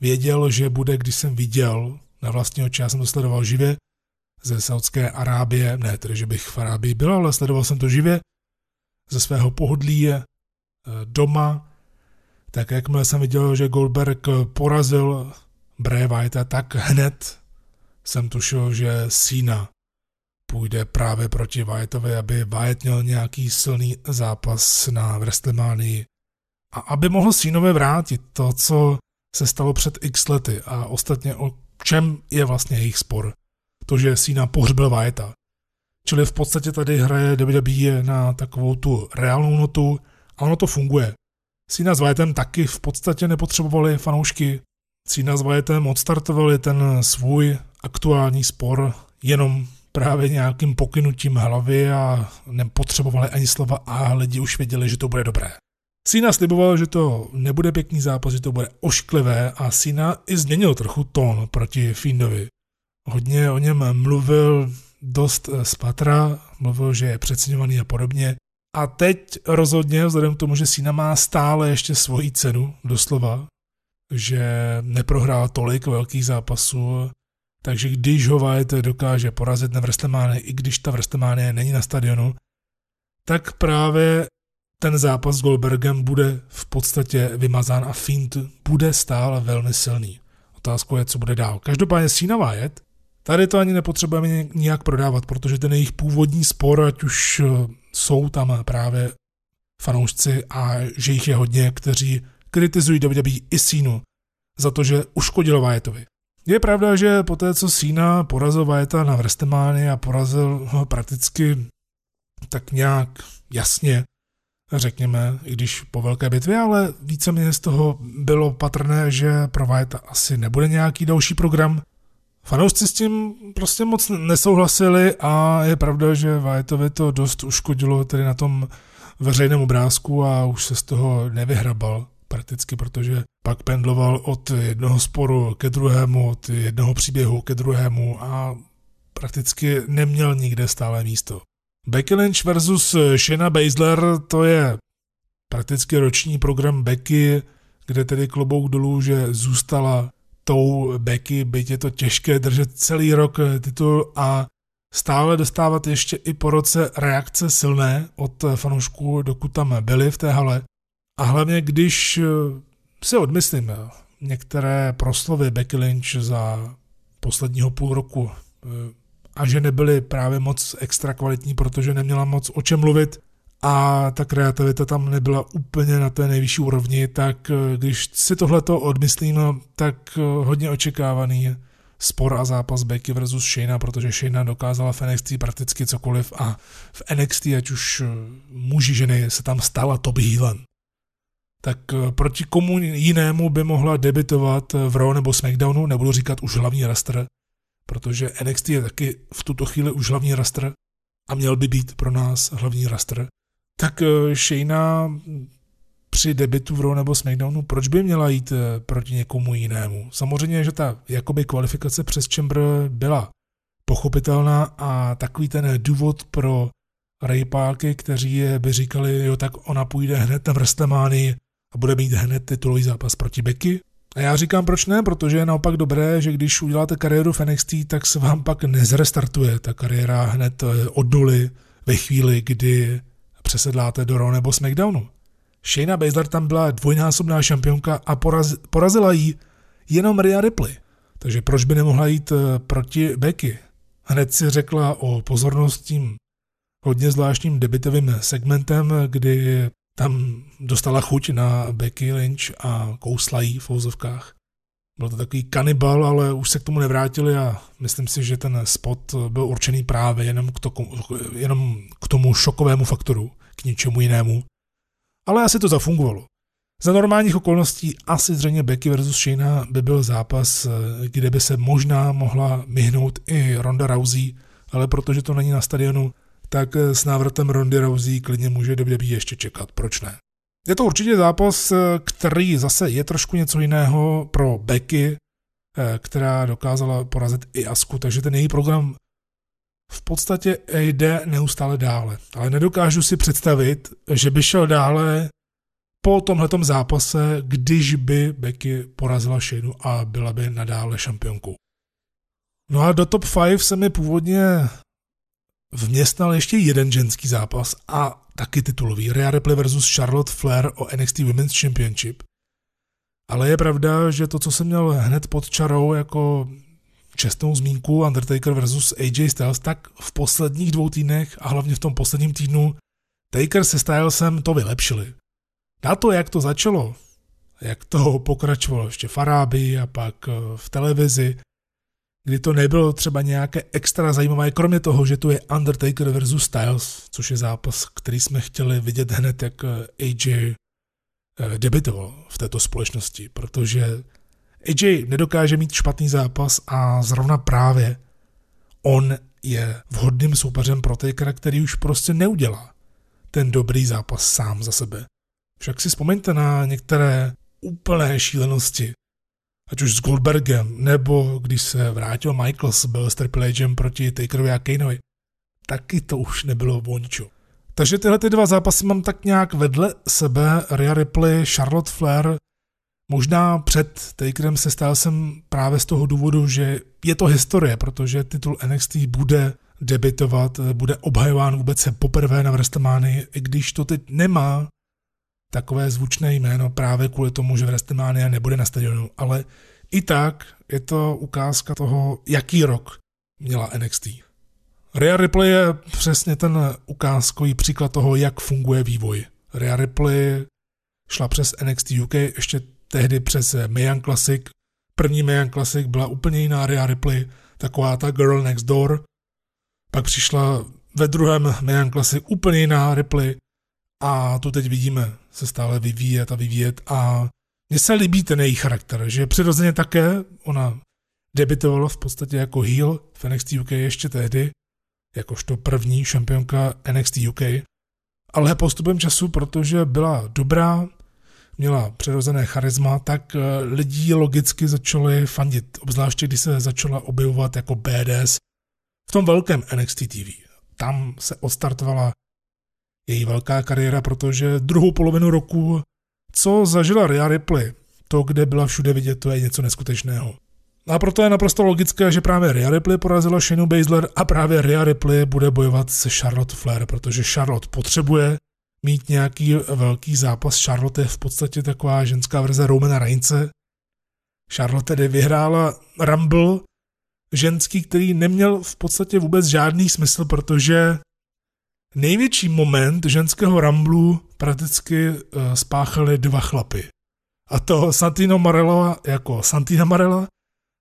věděl, že bude, když jsem viděl na vlastní oči, já jsem to sledoval živě ze Saudské Arábie, ne tedy, že bych v Arábii byl, ale sledoval jsem to živě ze svého pohodlí eh, doma, tak jakmile jsem viděl, že Goldberg porazil Bray White, tak hned jsem tušil, že Cena půjde právě proti Whiteovi, aby Wyatt měl nějaký silný zápas na WrestleManii a aby mohl Ceanovi vrátit to, co se stalo před x lety a ostatně o čem je vlastně jejich spor. To, že Cena pohřbil Wyatta. Čili v podstatě tady hraje WWE na takovou tu reálnou notu a ono to funguje. Cena s Whiteem taky v podstatě nepotřebovali fanoušky. Cena s Whiteem odstartovali ten svůj aktuální spor jenom právě nějakým pokynutím hlavy a nepotřebovali ani slova a lidi už věděli, že to bude dobré. Sina sliboval, že to nebude pěkný zápas, že to bude ošklivé a Sina i změnil trochu tón proti Findovi. Hodně o něm mluvil dost z patra, mluvil, že je přeceňovaný a podobně. A teď rozhodně, vzhledem k tomu, že Sina má stále ještě svoji cenu, doslova, že neprohrál tolik velkých zápasů, takže když ho Wyatt dokáže porazit na WrestleMania, i když ta WrestleMania není na stadionu, tak právě ten zápas s Goldbergem bude v podstatě vymazán a Fint bude stále velmi silný. Otázkou je, co bude dál. Každopádně Cena Wyatt, tady to ani nepotřebujeme nijak prodávat, protože ten jejich původní spor, ať už eh, jsou tam právě fanoušci a že jich je hodně, kteří kritizují WWE i Cenu za to, že uškodil Wyattovi. Je pravda, že po té, co Cena porazil Wyata na Vrstemány a porazil ho prakticky tak nějak jasně, řekněme, i když po velké bitvě, ale víceméně z toho bylo patrné, že pro Wyata asi nebude nějaký další program. Fanoušci s tím prostě moc nesouhlasili a je pravda, že Wyatovi to dost uškodilo tedy na tom veřejném obrázku a už se z toho nevyhrabal prakticky, protože pak pendloval od jednoho sporu ke druhému, od jednoho příběhu ke druhému a prakticky neměl nikde stále místo. Becky Lynch versus Shayna Baszler, to je prakticky roční program Becky, kde tedy klobouk dolů, že zůstala tou Becky, byť je to těžké držet celý rok titul a stále dostávat ještě i po roce reakce silné od fanoušků, dokud tam byli v té hale. A hlavně, když eh, si odmyslím eh, některé proslovy Becky Lynch za posledního půl roku eh, a že nebyly právě moc extra kvalitní, protože neměla moc o čem mluvit a ta kreativita tam nebyla úplně na té nejvyšší úrovni, tak když si tohleto odmyslím, tak hodně očekávaný spor a zápas Becky versus Shayna, protože Shayna dokázala v NXT prakticky cokoliv a v NXT, ať už muži, ženy, se tam stala top healen tak eh, proti komu jinému by mohla debitovat v Raw nebo SmackDownu, nebudu říkat už hlavní raster, protože NXT je taky v tuto chvíli už hlavní raster a měl by být pro nás hlavní raster. Tak eh, Shayna při debitu v Raw nebo SmackDownu, proč by měla jít eh, proti někomu jinému? Samozřejmě, že ta jakoby kvalifikace přes Chamber byla pochopitelná a takový ten důvod pro rejpáky, kteří by říkali, jo, tak ona půjde hned na WrestleMania a bude mít hned titulový zápas proti Becky. A já říkám, proč ne, protože je naopak dobré, že když uděláte kariéru v NXT, tak se vám pak nezrestartuje ta kariéra hned eh, od nuly ve chvíli, kdy přesedláte do Raw nebo SmackDownu. Shayna Baszler tam byla dvojnásobná šampionka a poraz, porazila jí jenom Rhea Ripley. Takže proč by nemohla jít eh, proti Becky? Hned si řekla o pozornost tím hodně zvláštním debitovým segmentem, kdy tam dostala chuť na Becky Lynch a kousla jí v fouzovkách. Byl to takový kanibal, ale už se k tomu nevrátili a myslím si, že ten spot byl určený právě jenom k, to, jenom k tomu šokovému faktoru, k ničemu jinému. Ale asi to zafungovalo. Za normálních okolností asi zřejmě Becky versus Shayna by byl zápas, kde by se možná mohla myhnout i Ronda Rousey, ale protože to není na stadionu, tak eh, s návratem Rondy Rousey klidně může WWE ještě čekat, proč ne? Je to určitě zápas, eh, který zase je trošku něco jiného pro Becky, eh, která dokázala porazit i Asku, takže ten její program v podstatě jde neustále dále. Ale nedokážu si představit, že by šel dále po tomhletom zápase, když by Becky porazila Shaynu a byla by nadále šampionkou. No a do top 5 se mi původně vměstnal ještě jeden ženský zápas a taky titulový Rhea Ripley versus Charlotte Flair o NXT Women's Championship. Ale je pravda, že to, co jsem měl hned pod čarou jako čestnou zmínku Undertaker versus AJ Styles, tak v posledních dvou týdnech a hlavně v tom posledním týdnu Taker se Stylesem to vylepšili. Na to, jak to začalo, jak to pokračovalo ještě v Arábii a pak v televizi, kdy to nebylo třeba nějaké extra zajímavé, kromě toho, že tu je Undertaker versus Styles, což je zápas, který jsme chtěli vidět hned, jak eh, AJ eh, debitoval v této společnosti, protože AJ nedokáže mít špatný zápas a zrovna právě on je vhodným soupeřem pro Takera, který už prostě neudělá ten dobrý zápas sám za sebe. Však si vzpomeňte na některé úplné šílenosti, ať už s Goldbergem, nebo když se vrátil Michaels, byl s Triple proti Takerovi a Kaneovi, taky to už nebylo o ničo. Takže tyhle ty dva zápasy mám tak nějak vedle sebe, Rhea Ripley, Charlotte Flair, možná před Takerem se stál jsem právě z toho důvodu, že je to historie, protože titul NXT bude debitovat, bude obhajován vůbec se poprvé na WrestleMania, i když to teď nemá takové zvučné jméno právě kvůli tomu, že WrestleMania nebude na stadionu, ale i tak je to ukázka toho, jaký rok měla NXT. Rhea Ripley je přesně ten ukázkový příklad toho, jak funguje vývoj. Rhea Ripley šla přes NXT UK ještě tehdy přes Mayan Classic. První Mayan Classic byla úplně jiná Rhea Ripley, taková ta Girl Next Door. Pak přišla ve druhém Mayan Classic úplně jiná Ripley a tu teď vidíme se stále vyvíjet a vyvíjet a mně se líbí ten její charakter, že přirozeně také ona debitovala v podstatě jako heel v NXT UK ještě tehdy, jakožto první šampionka NXT UK, ale postupem času, protože byla dobrá, měla přirozené charisma, tak eh, lidi logicky začali fandit, obzvláště když se začala objevovat jako BDS v tom velkém NXT TV. Tam se odstartovala její velká kariéra, protože druhou polovinu roku, co zažila Rhea Ripley, to, kde byla všude vidět, to je něco neskutečného. A proto je naprosto logické, že právě Rhea Ripley porazila Shaynu Baszler a právě Rhea Ripley bude bojovat se Charlotte Flair, protože Charlotte potřebuje mít nějaký velký zápas. Charlotte je v podstatě taková ženská verze Romana Reince. Charlotte tedy vyhrála Rumble, ženský, který neměl v podstatě vůbec žádný smysl, protože největší moment ženského Ramblu prakticky uh, spáchali dva chlapy. A to Santino Marella jako Santina Marella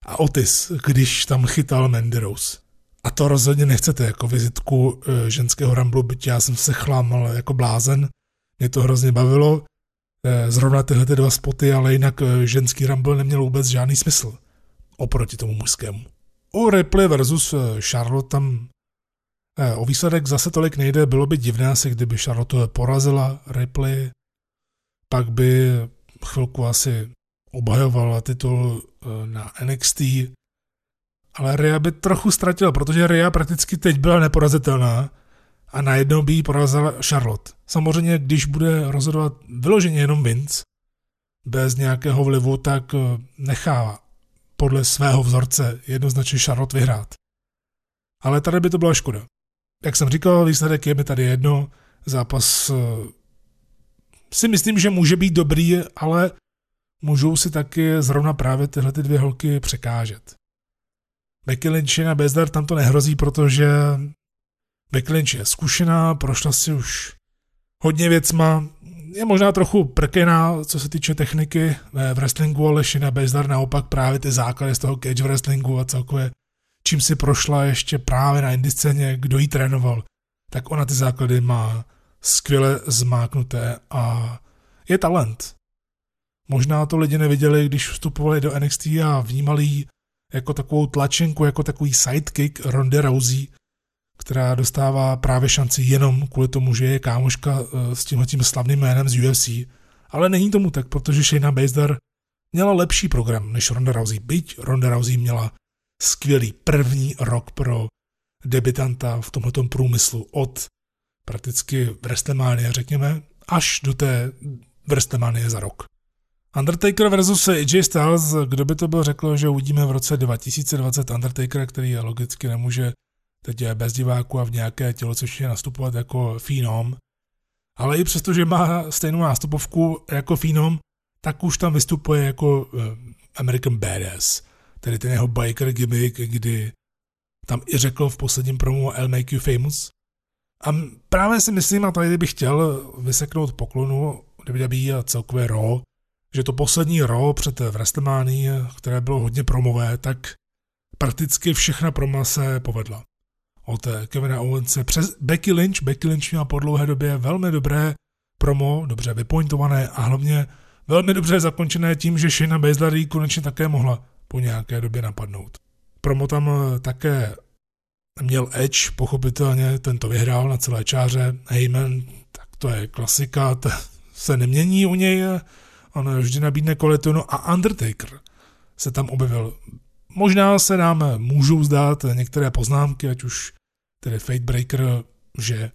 a Otis, když tam chytal Mandy Rose. A to rozhodně nechcete jako vizitku uh, ženského Ramblu, byť já jsem se chlámal jako blázen. Mě to hrozně bavilo. Uh, zrovna tyhle ty dva spoty, ale jinak ženský Rumble neměl vůbec žádný smysl oproti tomu mužskému. O Ripley versus Charlotte tam Eh, o výsledek zase tolik nejde, bylo by divné asi, kdyby Charlotte porazila Ripley, pak by chvilku asi obhajovala titul eh, na NXT, ale Rhea by trochu ztratila, protože Rhea prakticky teď byla neporazitelná a najednou by ji porazila Charlotte. Samozřejmě, když bude rozhodovat vyloženě jenom Vince, bez nějakého vlivu, tak eh, nechá podle svého vzorce jednoznačně Charlotte vyhrát. Ale tady by to byla škoda jak jsem říkal, výsledek je mi tady jedno. Zápas eh, si myslím, že může být dobrý, ale můžou si taky zrovna právě tyhle ty dvě holky překážet. Becky Lynch na Bezdar tam to nehrozí, protože Becky Lynch je zkušená, prošla si už hodně věcma, je možná trochu prkená, co se týče techniky v wrestlingu, ale Shina Bezdar naopak právě ty základy z toho cage wrestlingu a celkově čím si prošla ještě právě na indie scéně, kdo jí trénoval, tak ona ty základy má skvěle zmáknuté a je talent. Možná to lidi neviděli, když vstupovali do NXT a vnímali ji jako takovou tlačenku, jako takový sidekick Ronda Rousey, která dostává právě šanci jenom kvůli tomu, že je kámoška eh, s tímhle slavným jménem z UFC. Ale není tomu tak, protože Shayna Baszler měla lepší program než Ronda Rousey. Byť Ronda Rousey měla skvělý první rok pro debitanta v tomto průmyslu od prakticky WrestleMania, řekněme, až do té WrestleMania za rok. Undertaker versus AJ Styles, kdo by to byl řekl, že uvidíme v roce 2020 Undertaker, který logicky nemůže teď je bez diváku a v nějaké tělocvičně nastupovat jako Phenom, ale i přesto, že má stejnou nástupovku jako Phenom, tak už tam vystupuje jako eh, American Badass tedy ten jeho biker gimmick, kdy tam i řekl v posledním promu I'll make you famous. A právě si myslím, a tady bych chtěl vyseknout poklonu WWE a celkové Raw, že to poslední Raw před WrestleMania, které bylo hodně promové, tak prakticky všechna proma se povedla. Od Kevina Owense přes Becky Lynch. Becky Lynch měla po dlouhé době velmi dobré promo, dobře vypointované a hlavně velmi dobře zakončené tím, že Shayna Baszler konečně také mohla po nějaké době napadnout. Promo tam eh, také měl Edge, pochopitelně, ten to vyhrál na celé čáře. Heyman, tak to je klasika, to se nemění u něj, on vždy nabídne koletonu a Undertaker se tam objevil. Možná se nám můžou zdát některé poznámky, ať už tedy Fatebreaker, že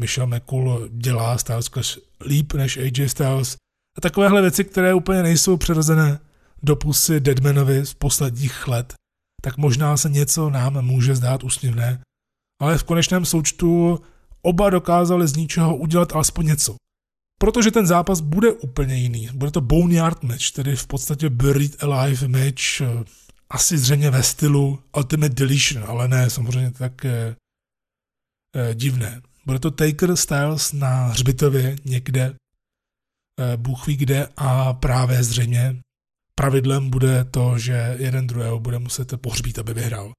Michel McCool dělá Styles líp než AJ Styles a takovéhle věci, které úplně nejsou přirozené do pusy Deadmanovi z posledních let, tak možná se něco nám může zdát úsměvné, ale v konečném součtu oba dokázali z ničeho udělat alespoň něco. Protože ten zápas bude úplně jiný. Bude to Boneyard match, tedy v podstatě Buried Alive match, eh, asi zřejmě ve stylu Ultimate Deletion, ale ne samozřejmě tak eh, eh, divné. Bude to Taker Styles na hřbitově někde, eh, Bůh ví kde a právě zřejmě pravidlem bude to, že jeden druhého bude muset pohřbít, aby vyhrál.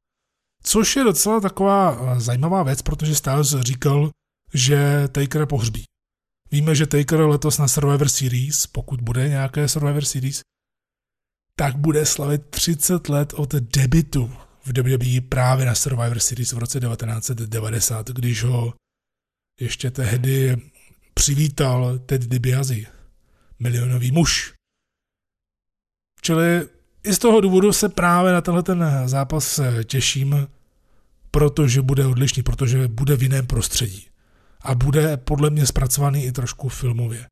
Což je docela taková eh, zajímavá věc, protože Styles říkal, že Taker pohřbí. Víme, že Taker letos na Survivor Series, pokud bude nějaké Survivor Series, tak bude slavit 30 let od debitu v WWE právě na Survivor Series v roce 1990, když ho ještě tehdy přivítal Ted DiBiase, milionový muž. Čili i z toho důvodu se právě na tenhle ten zápas těším, protože bude odlišný, protože bude v jiném prostředí. A bude podle mě zpracovaný i trošku filmově.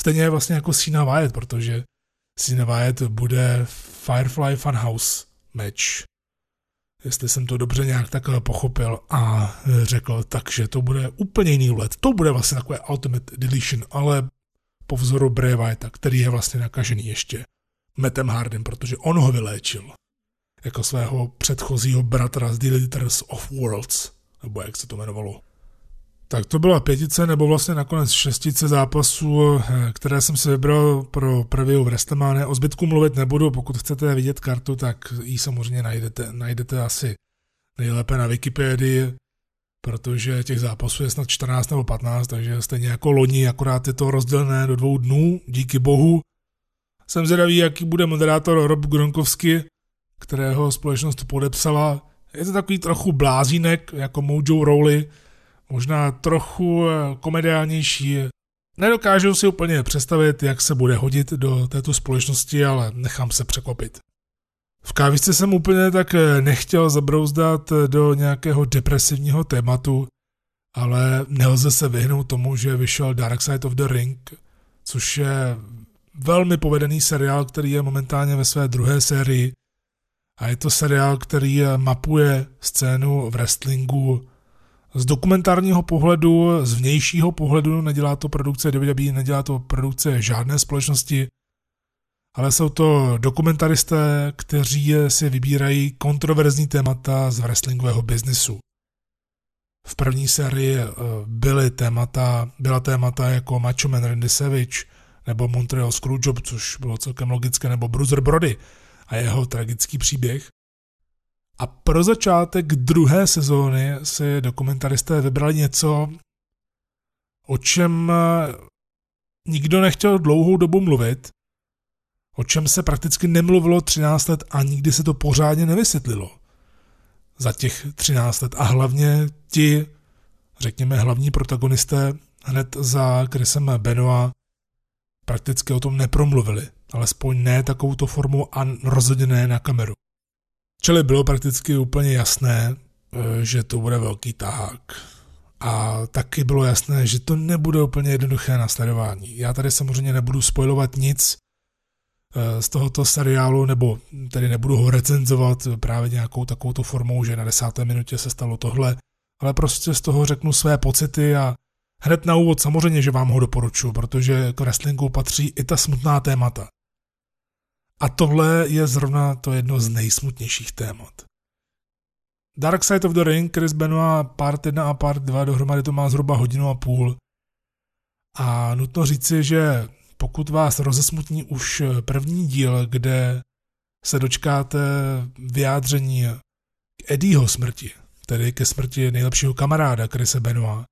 Stejně vlastně jako Sina Wyatt, protože Sina Wyatt bude Firefly Funhouse match jestli jsem to dobře nějak takhle pochopil a řekl, takže to bude úplně jiný let. To bude vlastně takové Ultimate Deletion, ale po vzoru Bray White, který je vlastně nakažený ještě Metem Hardem, protože on ho vyléčil jako svého předchozího bratra z Deleters of Worlds, nebo jak se to jmenovalo. Tak to byla pětice, nebo vlastně nakonec šestice zápasů, které jsem si vybral pro první v WrestleMania. O zbytku mluvit nebudu, pokud chcete vidět kartu, tak ji samozřejmě najdete, najdete asi nejlépe na Wikipedii, protože těch zápasů je snad 14 nebo 15, takže stejně jako loni, akorát je to rozdělené do dvou dnů, díky bohu. Jsem zvědavý, jaký bude moderátor Rob Gronkowski, kterého společnost podepsala. Je to takový trochu blázínek, jako Mojo Rowley, možná trochu eh, komediálnější. Nedokážu si úplně představit, jak se bude hodit do této společnosti, ale nechám se překvapit. V kávičce jsem úplně tak eh, nechtěl zabrouzdat eh, do nějakého depresivního tématu, ale nelze se vyhnout tomu, že vyšel Dark Side of the Ring, což je velmi povedený seriál, který je momentálně ve své druhé sérii. A je to seriál, který mapuje scénu v wrestlingu z dokumentárního pohledu, z vnějšího pohledu, nedělá to produkce WWE, nedělá to produkce žádné společnosti, ale jsou to dokumentaristé, kteří si vybírají kontroverzní témata z wrestlingového biznisu. V první sérii eh, byly témata, byla témata jako Macho Man Randy Savage nebo Montreal Screwjob, což bylo celkem logické, nebo Bruiser Brody a jeho tragický příběh. A pro začátek druhé sezóny si dokumentaristé vybrali něco, o čem eh, nikdo nechtěl dlouhou dobu mluvit, o čem se prakticky nemluvilo 13 let a nikdy se to pořádně nevysvětlilo za těch 13 let. A hlavně ti, řekněme, hlavní protagonisté hned za Chrisem Benoa prakticky o tom nepromluvili. Alespoň ne takovouto formou a rozhodně ne na kameru. Čili bylo prakticky úplně jasné, eh, že to bude velký tahák. A taky bylo jasné, že to nebude úplně jednoduché nasledování. Já tady samozřejmě nebudu spojovat nic eh, z tohoto seriálu, nebo tedy nebudu ho recenzovat právě nějakou takovou formou, že na desáté minutě se stalo tohle, ale prostě z toho řeknu své pocity a hned na úvod samozřejmě, že vám ho doporučuji, protože k wrestlingu patří i ta smutná témata. A tohle je zrovna to jedno z nejsmutnějších témat. Dark Side of the Ring, Chris Benoit, part 1 a part 2, dohromady to má zhruba hodinu a půl. A nutno říci, že pokud vás rozesmutní už první díl, kde se dočkáte vyjádření k Eddieho smrti, tedy ke smrti nejlepšího kamaráda Krise Benoit,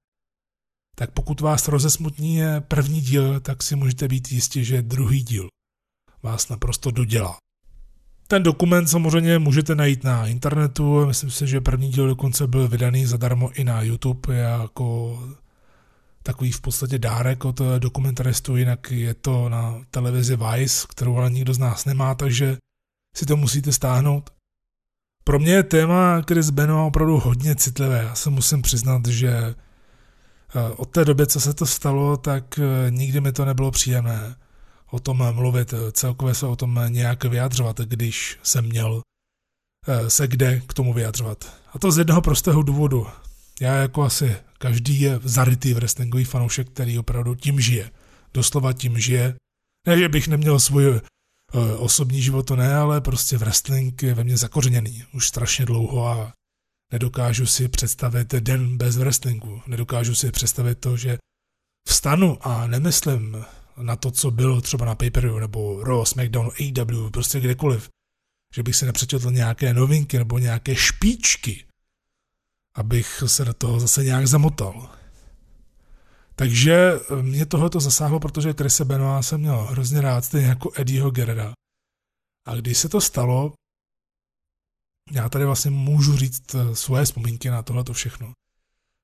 tak pokud vás rozesmutní první díl, tak si můžete být jistí, že druhý díl vás naprosto dodělá. Ten dokument samozřejmě můžete najít na internetu, myslím si, že první díl dokonce byl vydaný zadarmo i na YouTube jako takový v podstatě dárek od dokumentaristů, jinak je to na televizi Vice, kterou ale nikdo z nás nemá, takže si to musíte stáhnout. Pro mě je téma Chris Benoit opravdu hodně citlivé. Já se musím přiznat, že od té doby, co se to stalo, tak eh, nikdy mi to nebylo příjemné o tom mluvit, celkově se o tom nějak vyjadřovat, když jsem měl eh, se kde k tomu vyjadřovat. A to z jednoho prostého důvodu. Já jako asi každý je zarytý wrestlingový fanoušek, který opravdu tím žije. Doslova tím žije. Ne, že bych neměl svůj Eh, osobní život to ne, ale prostě wrestling je ve mně zakořeněný už strašně dlouho a nedokážu si představit den bez wrestlingu. Nedokážu si představit to, že vstanu a nemyslím na to, co bylo třeba na pay nebo Raw, SmackDown, AEW, prostě kdekoliv. Že bych si nepřečetl nějaké novinky nebo nějaké špičky, abych se do toho zase nějak zamotal. Takže eh, mě tohle to zasáhlo, protože Chrise Benoit jsem měl hrozně rád, stejně jako Eddieho Gerrera. A když se to stalo, já tady vlastně můžu říct eh, svoje vzpomínky na tohleto všechno.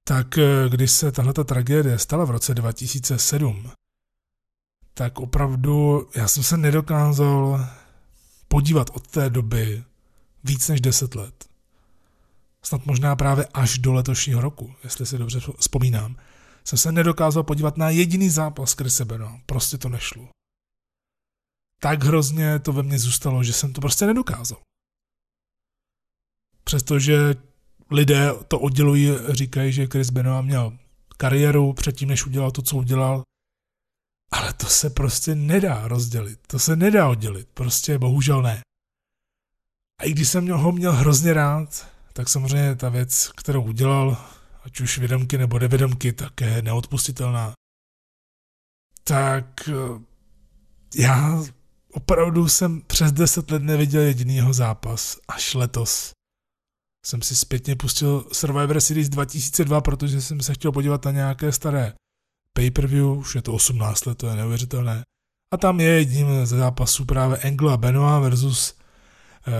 Tak eh, když se tahle tragédie stala v roce 2007, tak opravdu já jsem se nedokázal podívat od té doby víc než 10 let. Snad možná právě až do letošního roku, jestli si dobře vzpomínám jsem se nedokázal podívat na jediný zápas Chrise. Prostě to nešlo. Tak hrozně to ve mně zůstalo, že jsem to prostě nedokázal. Přestože lidé to oddělují, říkají, že Chris Benoit měl kariéru předtím, než udělal to, co udělal, ale to se prostě nedá rozdělit. To se nedá oddělit. Prostě bohužel ne. A i když jsem ho měl hrozně rád, tak samozřejmě ta věc, kterou udělal, ať už vědomky nebo nevědomky, také neodpustitelná. Tak eh, já opravdu jsem přes deset let neviděl jedinýho zápas, až letos. Jsem si zpětně pustil Survivor Series 2002, protože jsem se chtěl podívat na nějaké staré pay-per-view, už je to 18 let, to je neuvěřitelné. A tam je jedním ze zápasů právě Angela Benoit versus uh,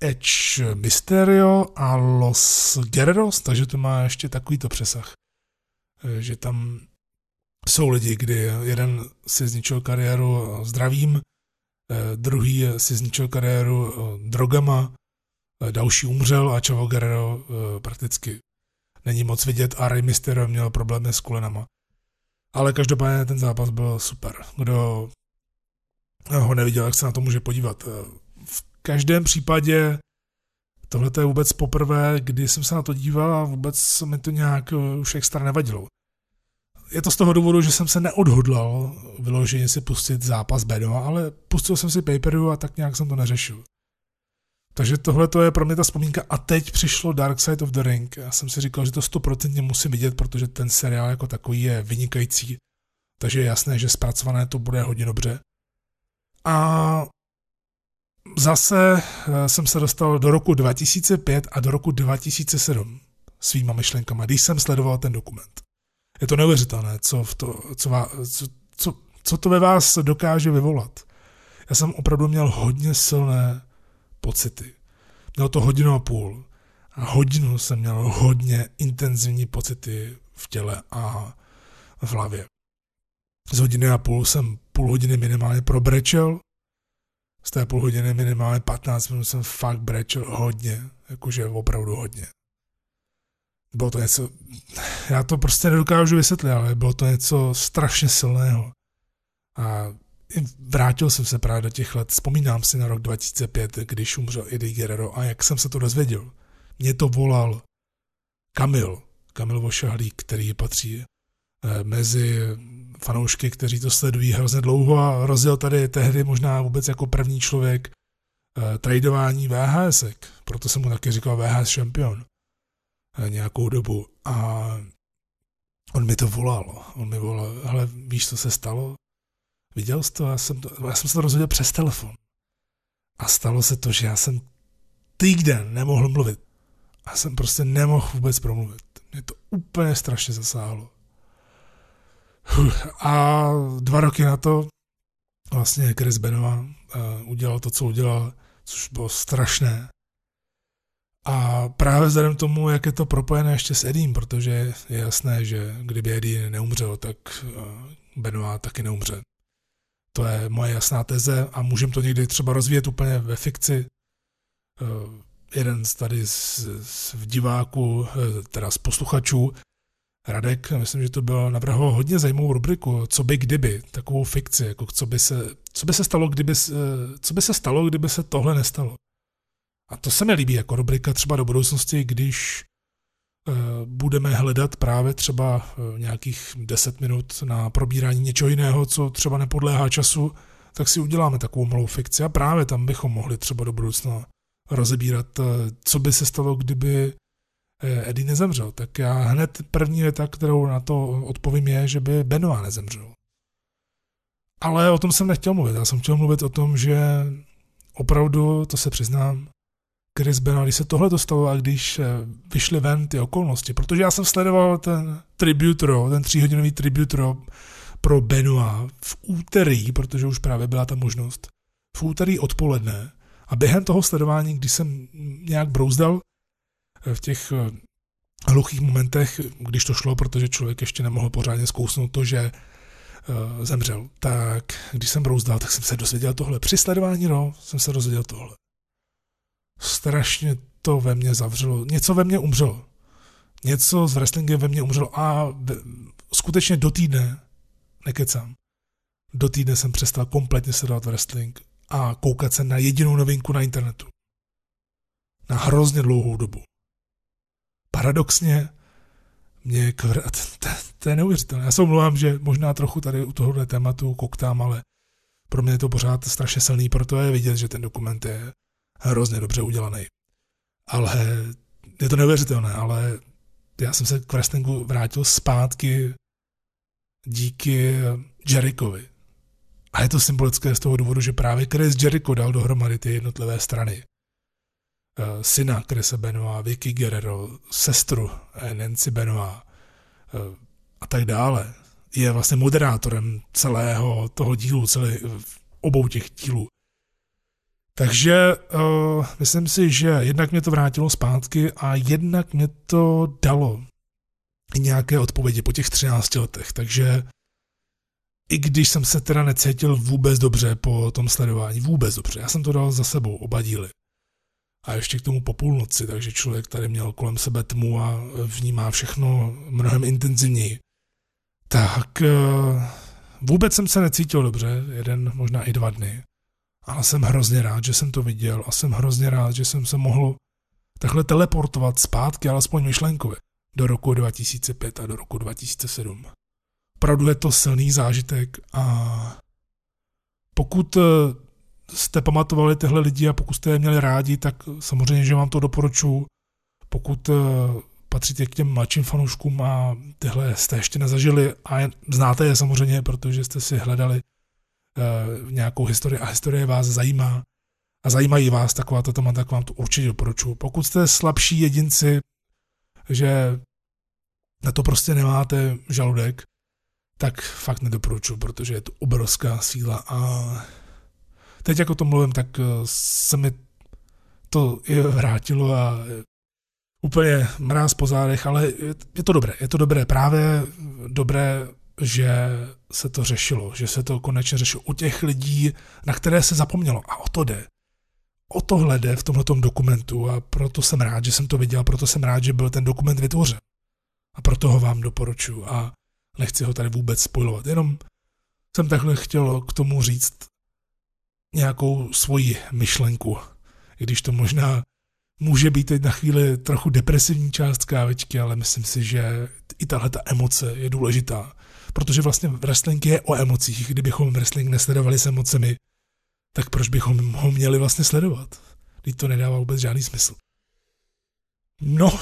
Edge Mysterio a Los Guerreros, takže to má ještě takovýto přesah. Uh, že tam jsou lidi, kdy jeden si zničil kariéru zdravím, uh, druhý si zničil kariéru drogama, další umřel a Chavo Guerrero prakticky není moc vidět a Rey Mysterio měl problémy s kulenama. Ale každopádně ten zápas byl super. Kdo ho neviděl, jak se na to může podívat každém případě tohle je vůbec poprvé, kdy jsem se na to díval a vůbec mi to nějak eh, už extra nevadilo. Je to z toho důvodu, že jsem se neodhodlal vyloženě si pustit zápas Bedo, ale pustil jsem si paperu a tak nějak jsem to neřešil. Takže tohle to je pro mě ta vzpomínka a teď přišlo Dark Side of the Ring. Já jsem si říkal, že to stoprocentně musím vidět, protože ten seriál jako takový je vynikající. Takže je jasné, že zpracované to bude hodně dobře. A zase eh, jsem se dostal do roku 2005 a do roku 2007 svýma myšlenkama, když jsem sledoval ten dokument. Je to neuvěřitelné, co, v to, co, vás, co, co, co to ve vás dokáže vyvolat. Já jsem opravdu měl hodně silné pocity. Měl to hodinu a půl. A hodinu jsem měl hodně intenzivní pocity v těle a v hlavě. Z hodiny a půl jsem půl hodiny minimálně probrečel, z té půl hodiny minimálně 15 minut jsem fakt brečel hodně, jakože opravdu hodně. Bylo to něco, já to prostě nedokážu vysvětlit, ale bylo to něco strašně silného. A vrátil jsem se právě do těch let, vzpomínám si na rok 2005, když umřel Eddie Guerrero a jak jsem se to dozvěděl. Mě to volal Kamil, Kamil Vošahlík, který patří eh, mezi fanoušky, kteří to sledují hrozně dlouho a rozjel tady tehdy možná vůbec jako první člověk uh, tradování VHS, proto jsem mu taky říkal VHS šampion uh, nějakou dobu a on mi to volal, on mi volal, ale víš, co se stalo? Viděl jsi to? Já jsem, to, já jsem se to rozhodl přes telefon. A stalo se to, že já jsem týden nemohl mluvit. A jsem prostě nemohl vůbec promluvit. Mě to úplně strašně zasáhlo. A dva roky na to vlastně Chris Benova eh, udělal to, co udělal, což bylo strašné. A právě vzhledem tomu, jak je to propojené ještě s Edím, protože je jasné, že kdyby Eddie neumřel, tak eh, Benoit taky neumře. To je moje jasná teze a můžeme to někdy třeba rozvíjet úplně ve fikci. Eh, jeden z tady z, z diváků, teda z posluchačů, Radek, myslím, že to bylo, navrhl hodně zajímavou rubriku, co by kdyby, takovou fikci, jako co by se, co by se stalo, kdyby, co by se stalo, kdyby se tohle nestalo. A to se mi líbí jako rubrika třeba do budoucnosti, když budeme hledat právě třeba uh, nějakých 10 minut na probírání něčeho jiného, co třeba nepodléhá času, tak si uděláme takovou malou fikci a právě tam bychom mohli třeba do budoucna rozebírat, uh, co by se stalo, kdyby Eddie nezemřel. Tak já hned první věta, kterou na to odpovím, je, že by Benoit nezemřel. Ale o tom jsem nechtěl mluvit. Já jsem chtěl mluvit o tom, že opravdu, to se přiznám, Chris Benoit, když se tohle dostalo a když eh, vyšly ven ty okolnosti, protože já jsem sledoval ten tributro, ten tříhodinový tributro pro Benoit v úterý, protože už právě byla ta možnost, v úterý odpoledne a během toho sledování, když jsem nějak brouzdal v těch eh, hluchých momentech, když to šlo, protože člověk ještě nemohl pořádně zkousnout to, že zemřel. Tak když jsem brouzdal, tak jsem se dozvěděl tohle. Při sledování no, jsem se dozvěděl tohle. Strašně to ve mně zavřelo. Něco ve mně umřelo. Něco s wrestlingem ve mně umřelo a skutečně do týdne, nekecám, do týdne jsem přestal kompletně sledovat wrestling a koukat se na jedinou novinku na internetu. Na hrozně dlouhou dobu paradoxně mě kvr... To, to je neuvěřitelné. Já se omlouvám, že možná trochu tady u tohohle tématu koktám, ale pro mě je to pořád strašně silný, proto je vidět, že ten dokument je hrozně dobře udělaný. Ale je to neuvěřitelné, ale já jsem se k wrestlingu vrátil zpátky díky Jerichovi. A je to symbolické z toho důvodu, že právě Chris Jericho dal dohromady ty jednotlivé strany. Eh, syna Krise Benoa, Vicky Guerrero, sestru Nancy Benoa eh, a tak dále. Je vlastně moderátorem celého toho dílu, celé, obou těch dílů. Takže uh, myslím si, že jednak mě to vrátilo zpátky a jednak mě to dalo nějaké odpovědi po těch 13 letech. Takže i když jsem se teda necítil vůbec dobře po tom sledování, vůbec dobře, já jsem to dal za sebou, oba díly a ještě k tomu po půlnoci, takže člověk tady měl kolem sebe tmu a vnímá všechno mnohem intenzivněji. Tak eh, vůbec jsem se necítil dobře, jeden, možná i dva dny. Ale jsem hrozně rád, že jsem to viděl a jsem hrozně rád, že jsem se mohl takhle teleportovat zpátky, alespoň myšlenkově, do roku 2005 a do roku 2007. Opravdu je to silný zážitek a pokud eh, jste pamatovali tyhle lidi a pokud jste je měli rádi, tak samozřejmě, že vám to doporučuji. Pokud eh, patříte k těm mladším fanouškům a tyhle jste ještě nezažili a znáte je samozřejmě, protože jste si hledali uh, nějakou historii. A historie vás zajímá. A zajímají vás taková to tak vám to určitě doporučuji. Pokud jste slabší jedinci, že na to prostě nemáte žaludek, tak fakt nedoporučuji, protože je to obrovská síla. A teď jako to mluvím, tak eh, se mi to i vrátilo a úplně mráz po zádech, ale je to dobré, je to dobré, právě dobré, že se to řešilo, že se to konečně řešilo u těch lidí, na které se zapomnělo a o to jde. O tohle jde v tomhle dokumentu a proto jsem rád, že jsem to viděl, proto jsem rád, že byl ten dokument vytvořen. A proto ho vám doporučuji a nechci ho tady vůbec spojovat, jenom jsem takhle chtěl k tomu říct nějakou svoji myšlenku. I když to možná může být teď na chvíli trochu depresivní část kávečky, ale myslím si, že i tahle ta emoce je důležitá. Protože vlastně wrestling je o emocích. Kdybychom wrestling nesledovali s emocemi, tak proč bychom ho měli vlastně sledovat? Teď to nedává vůbec žádný smysl. No,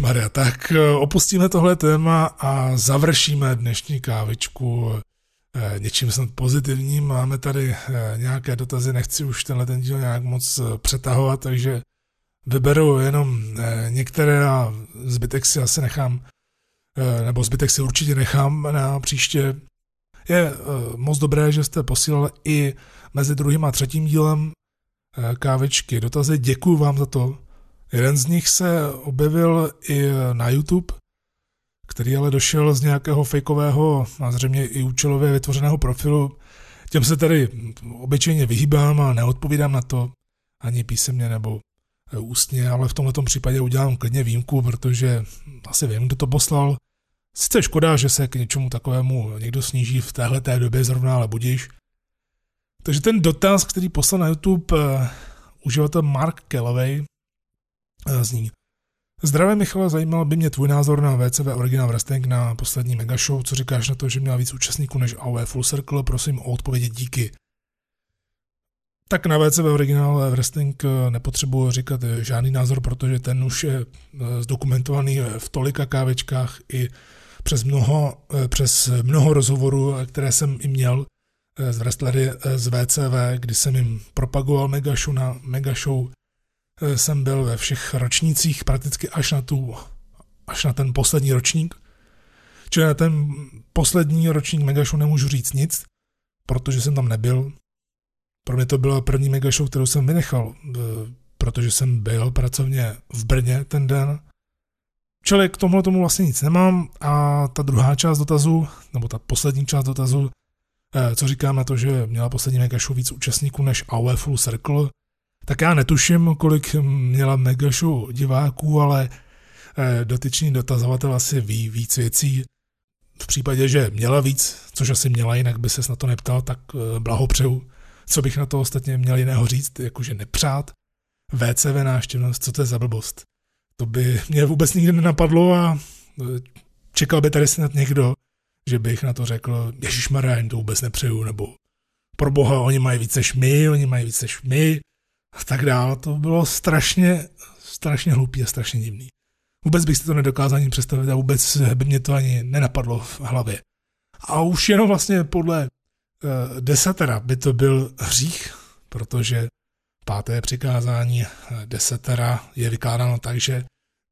Maria, tak eh, opustíme tohle téma a završíme dnešní kávičku něčím snad pozitivním. Máme tady nějaké dotazy, nechci už tenhle ten díl nějak moc přetahovat, takže vyberu jenom některé a zbytek si asi nechám, nebo zbytek si určitě nechám na příště. Je moc dobré, že jste posílali i mezi druhým a třetím dílem kávičky, dotazy. Děkuji vám za to. Jeden z nich se objevil i na YouTube, který ale došel z nějakého fejkového a zřejmě i účelově vytvořeného profilu. Těm se tady obyčejně vyhýbám a neodpovídám na to ani písemně nebo ústně, ale v tomto případě udělám klidně výjimku, protože asi vím, kdo to poslal. Sice škoda, že se k něčemu takovému někdo sníží v téhle té době zrovna, ale budíš. Takže ten dotaz, který poslal na YouTube uh, uživatel Mark Kellaway, uh, zní Zdravé Michale, zajímal by mě tvůj názor na WCW Original Wrestling na poslední mega show. Co říkáš na to, že měla víc účastníků než AOE Full Circle? Prosím o odpovědi díky. Tak na WCW Original Wrestling eh, nepotřebuji říkat žádný názor, protože ten už je zdokumentovaný v tolika kávečkách i přes mnoho, přes mnoho rozhovorů, které jsem i měl z wrestlery z VCV, kdy jsem jim propagoval mega show na mega show. Eh, jsem byl ve všech ročnících prakticky až na, tu, až na ten poslední ročník. Čili na ten poslední ročník mega show nemůžu říct nic, protože jsem tam nebyl. Pro mě to byla první mega show, kterou jsem vynechal, eh, protože jsem byl pracovně v Brně ten den. Čili k tomu tomu vlastně nic nemám a ta druhá část dotazu, nebo ta poslední část dotazu, Eh, co říkám na to, že měla poslední Mega Show víc účastníků než AOE Full Circle, tak já netuším, kolik měla Mega Show diváků, ale eh, dotyčný dotazovatel asi ví víc věcí. V případě, že měla víc, což asi měla, jinak by se na to neptal, tak blahopřeju. Co bych na to ostatně měl jiného říct, jakože nepřát. VCV náštěvnost, co to je za blbost? To by mě vůbec nikdy nenapadlo a čekal by tady snad někdo, že bych na to řekl, Ježíš Marén, to vůbec nepřeju, nebo pro boha, oni mají více než my, oni mají více než my, a tak dále. To bylo strašně, strašně hlupý a strašně divný. Vůbec bych si to nedokázal ani představit a vůbec by mě to ani nenapadlo v hlavě. A už jenom vlastně podle desatera by to byl hřích, protože páté přikázání eh, desetera je vykládáno tak, že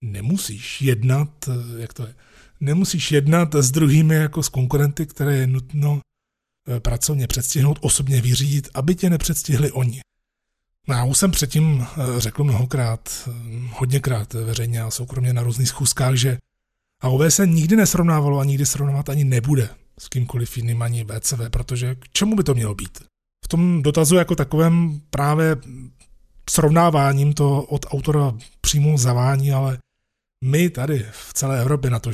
nemusíš jednat, eh, jak to je, nemusíš jednat s druhými jako s konkurenty, které je nutno eh, pracovně předstihnout, osobně vyřídit, aby tě nepředstihli oni. No, já už jsem předtím eh, řekl mnohokrát, eh, hodněkrát veřejně a soukromě na různých schůzkách, že AOV se nikdy nesrovnávalo a nikdy srovnávat ani nebude s kýmkoliv jiným ani VCV, protože k čemu by to mělo být? V tom dotazu jako takovém právě srovnáváním to od autora přímo zavání, ale my tady v celé Evropě na to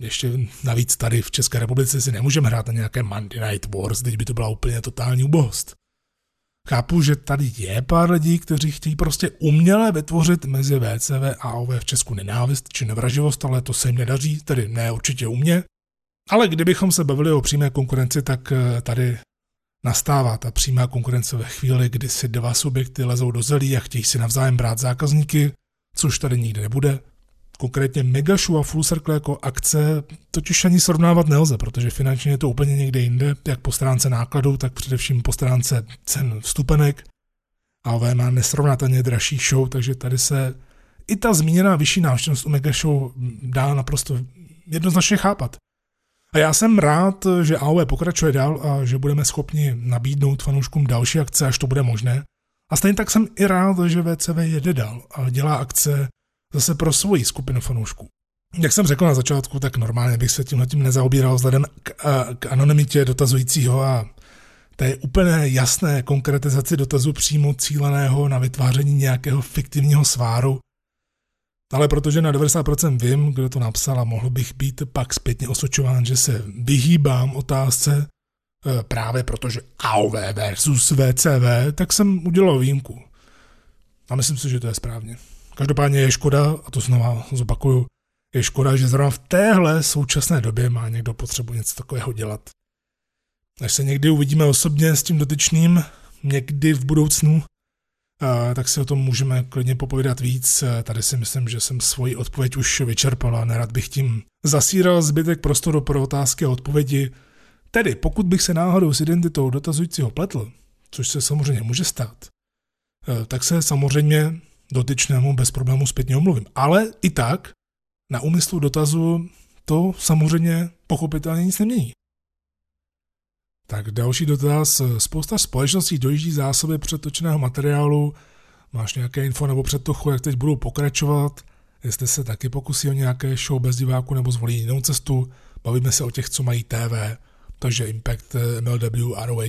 ještě navíc tady v České republice si nemůžeme hrát na nějaké Monday Night Wars, teď by to byla úplně totální ubohost. Chápu, že tady je pár lidí, kteří chtějí prostě uměle vytvořit mezi VCV a AOV v Česku nenávist či nevraživost, ale to se jim nedaří, tedy ne určitě u mě. Ale kdybychom se bavili o přímé konkurenci, tak eh, tady nastává ta přímá konkurence ve chvíli, kdy si dva subjekty lezou do zelí a chtějí si navzájem brát zákazníky, což tady nikdy nebude konkrétně Megashow a Full Circle jako akce totiž ani srovnávat nelze, protože finančně je to úplně někde jinde, jak po stránce nákladů, tak především po stránce cen vstupenek. AOV má nesrovnatelně dražší show, takže tady se i ta zmíněná vyšší návštěvnost u Megashow dá naprosto jednoznačně chápat. A já jsem rád, že AOV pokračuje dál a že budeme schopni nabídnout fanouškům další akce, až to bude možné. A stejně tak jsem i rád, že VCV jede dál a dělá akce zase pro svoji skupinu fanoušků. Jak jsem řekl na začátku, tak normálně bych se tímhle tím nezaobíral vzhledem k, k anonymitě dotazujícího a té úplně jasné konkretizaci dotazu přímo cíleného na vytváření nějakého fiktivního sváru. Ale protože na 90% vím, kdo to napsal a mohl bych být pak zpětně osočován, že se vyhýbám otázce e, právě protože AOV versus VCV, tak jsem udělal výjimku. A myslím si, že to je správně. Každopádně je škoda, a to znova zopakuju, je škoda, že zrovna v téhle současné době má někdo potřebu něco takového dělat. Až se někdy uvidíme osobně s tím dotyčným, někdy v budoucnu, tak si o tom můžeme klidně popovídat víc. Tady si myslím, že jsem svoji odpověď už vyčerpal a nerad bych tím zasíral zbytek prostoru pro otázky a odpovědi. Tedy, pokud bych se náhodou s identitou dotazujícího pletl, což se samozřejmě může stát, eh, tak se samozřejmě dotyčnému bez problému zpětně omluvím. Ale i tak na úmyslu dotazu to samozřejmě pochopitelně nic nemění. Tak další dotaz. Spousta společností dojíždí zásoby přetočeného materiálu. Máš nějaké info nebo předtochu, jak teď budou pokračovat? Jestli se taky pokusí o nějaké show bez diváku nebo zvolí jinou cestu, bavíme se o těch, co mají TV, takže Impact, MLW, ROH.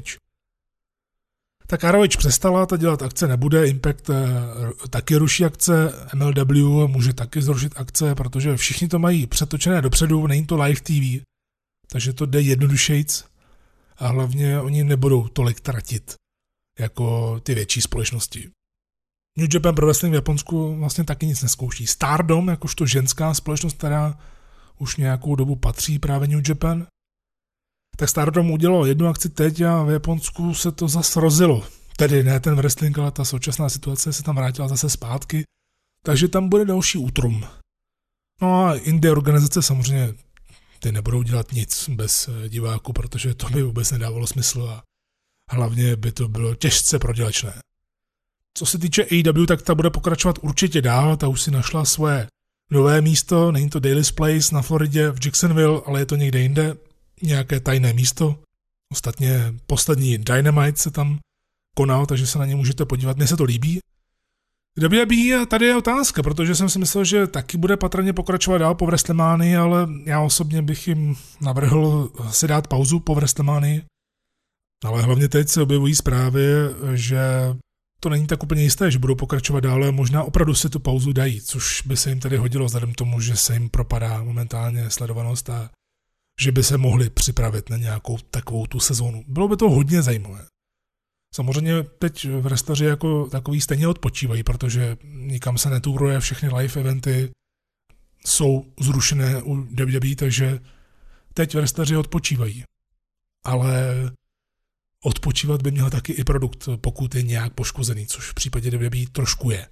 Tak ROH přestala, ta dělat akce nebude, Impact eh, taky ruší akce, MLW může taky zrušit akce, protože všichni to mají přetočené dopředu, není to live TV, takže to jde jednodušejc a hlavně oni nebudou tolik tratit jako ty větší společnosti. New Japan Pro Wrestling v Japonsku vlastně taky nic neskouší. Stardom, jakožto ženská společnost, která už nějakou dobu patří právě New Japan, tak Stardom udělalo jednu akci teď a v Japonsku se to zase rozilo. Tedy ne ten wrestling, ale ta současná situace se tam vrátila zase zpátky, takže tam bude další útrum. No a indie organizace samozřejmě ty nebudou dělat nic bez eh, diváků, protože to by vůbec nedávalo smysl a hlavně by to bylo těžce prodělečné. Co se týče AEW, tak ta bude pokračovat určitě dál, ta už si našla svoje nové místo, není to Daily's Place na Floridě v Jacksonville, ale je to někde jinde, nějaké tajné místo. Ostatně poslední Dynamite se tam konal, takže se na ně můžete podívat, mně se to líbí. WWE tady je otázka, protože jsem si myslel, že taky bude patrně pokračovat dál po WrestleManii, ale já osobně bych jim navrhl si dát pauzu po WrestleManii. Ale hlavně teď se objevují zprávy, že to není tak úplně jisté, že budou pokračovat dále, možná opravdu si tu pauzu dají, což by se jim tady hodilo vzhledem tomu, že se jim propadá momentálně sledovanost a že by se mohli připravit na nějakou takovou tu sezónu. Bylo by to hodně zajímavé. Samozřejmě teď v restaři jako takový stejně odpočívají, protože nikam se netúruje, všechny live eventy jsou zrušené u WWE, takže teď v restaři odpočívají. Ale odpočívat by měl taky i produkt, pokud je nějak poškozený, což v případě WWE trošku je.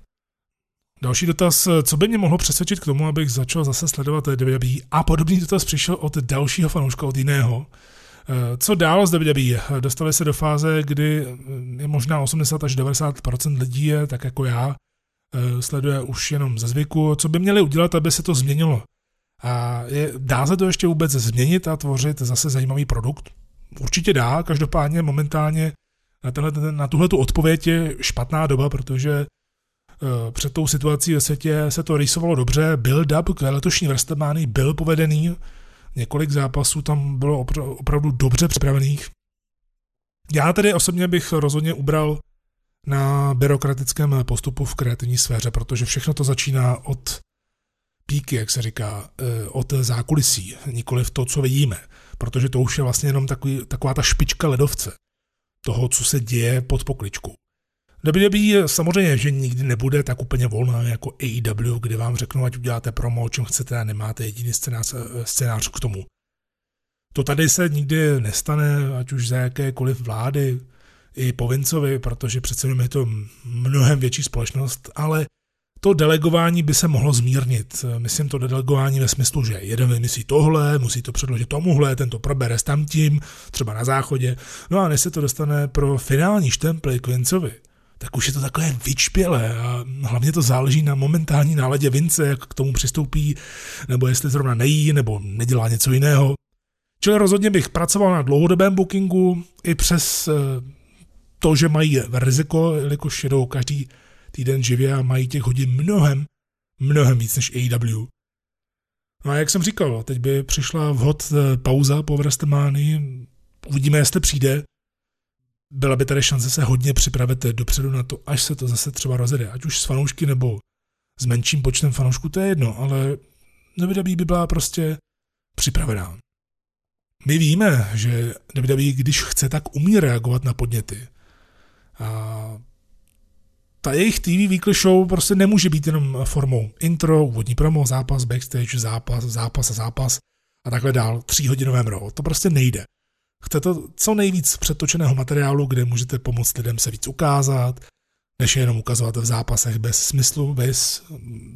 Další dotaz, co by mě mohlo přesvědčit k tomu, abych začal zase sledovat WWE a podobný dotaz přišel od dalšího fanouška, od jiného. Co dál z WWE? Dostali se do fáze, kdy je možná 80 až 90 lidí je, tak jako já, sleduje už jenom ze zvyku. Co by měli udělat, aby se to změnilo? A je, dá se to ještě vůbec změnit a tvořit zase zajímavý produkt? Určitě dá, každopádně momentálně na, tenhle, na tuhle tu odpověď je špatná doba, protože eh, před tou situací ve světě se to rýsovalo dobře, build-up k letošní WrestleMania byl povedený, několik zápasů tam bylo opravdu dobře připravených. Já tedy osobně bych rozhodně ubral na byrokratickém postupu v kreativní sféře, protože všechno to začíná od píky, jak se říká, eh, od zákulisí, nikoli v to, co vidíme protože to už je vlastně jenom takový, taková ta špička ledovce toho, co se děje pod pokličkou. WWE samozřejmě, že nikdy nebude tak úplně volná jako AEW, kde vám řeknu, ať uděláte promo, o čem chcete a nemáte jediný scénář, scénář k tomu. To tady se nikdy nestane, ať už za jakékoliv vlády, i po Vincovi, protože přece je to mnohem větší společnost, ale to delegování by se mohlo zmírnit. Myslím to delegování ve smyslu, že jeden vymyslí tohle, musí to předložit tomuhle, ten to probere s tamtím, třeba na záchodě. No a než se to dostane pro finální štemply k Vincovi, tak už je to takové vyčpělé a hlavně to záleží na momentální náladě Vince, jak k tomu přistoupí, nebo jestli zrovna nejí, nebo nedělá něco jiného. Čili rozhodně bych pracoval na dlouhodobém bookingu i přes eh, to, že mají riziko, jelikož jedou každý týden živě a mají těch hodin mnohem, mnohem víc než AEW. No a jak jsem říkal, teď by přišla vhod eh, pauza po WrestleManii, uvidíme, jestli přijde. Byla by tady šance se hodně připravit dopředu na to, až se to zase třeba rozjede, ať už s fanoušky nebo s menším počtem fanoušků, to je jedno, ale WWE by byla prostě připravená. My víme, že WWE, když chce, tak umí reagovat na podněty. A ta jejich TV Weekly Show prostě nemůže být jenom formou intro, úvodní promo, zápas, backstage, zápas, zápas a zápas a takhle dál, tříhodinové mro. To prostě nejde. Chcete co nejvíc přetočeného materiálu, kde můžete pomoct lidem se víc ukázat, než jenom ukazovat v zápasech bez smyslu, bez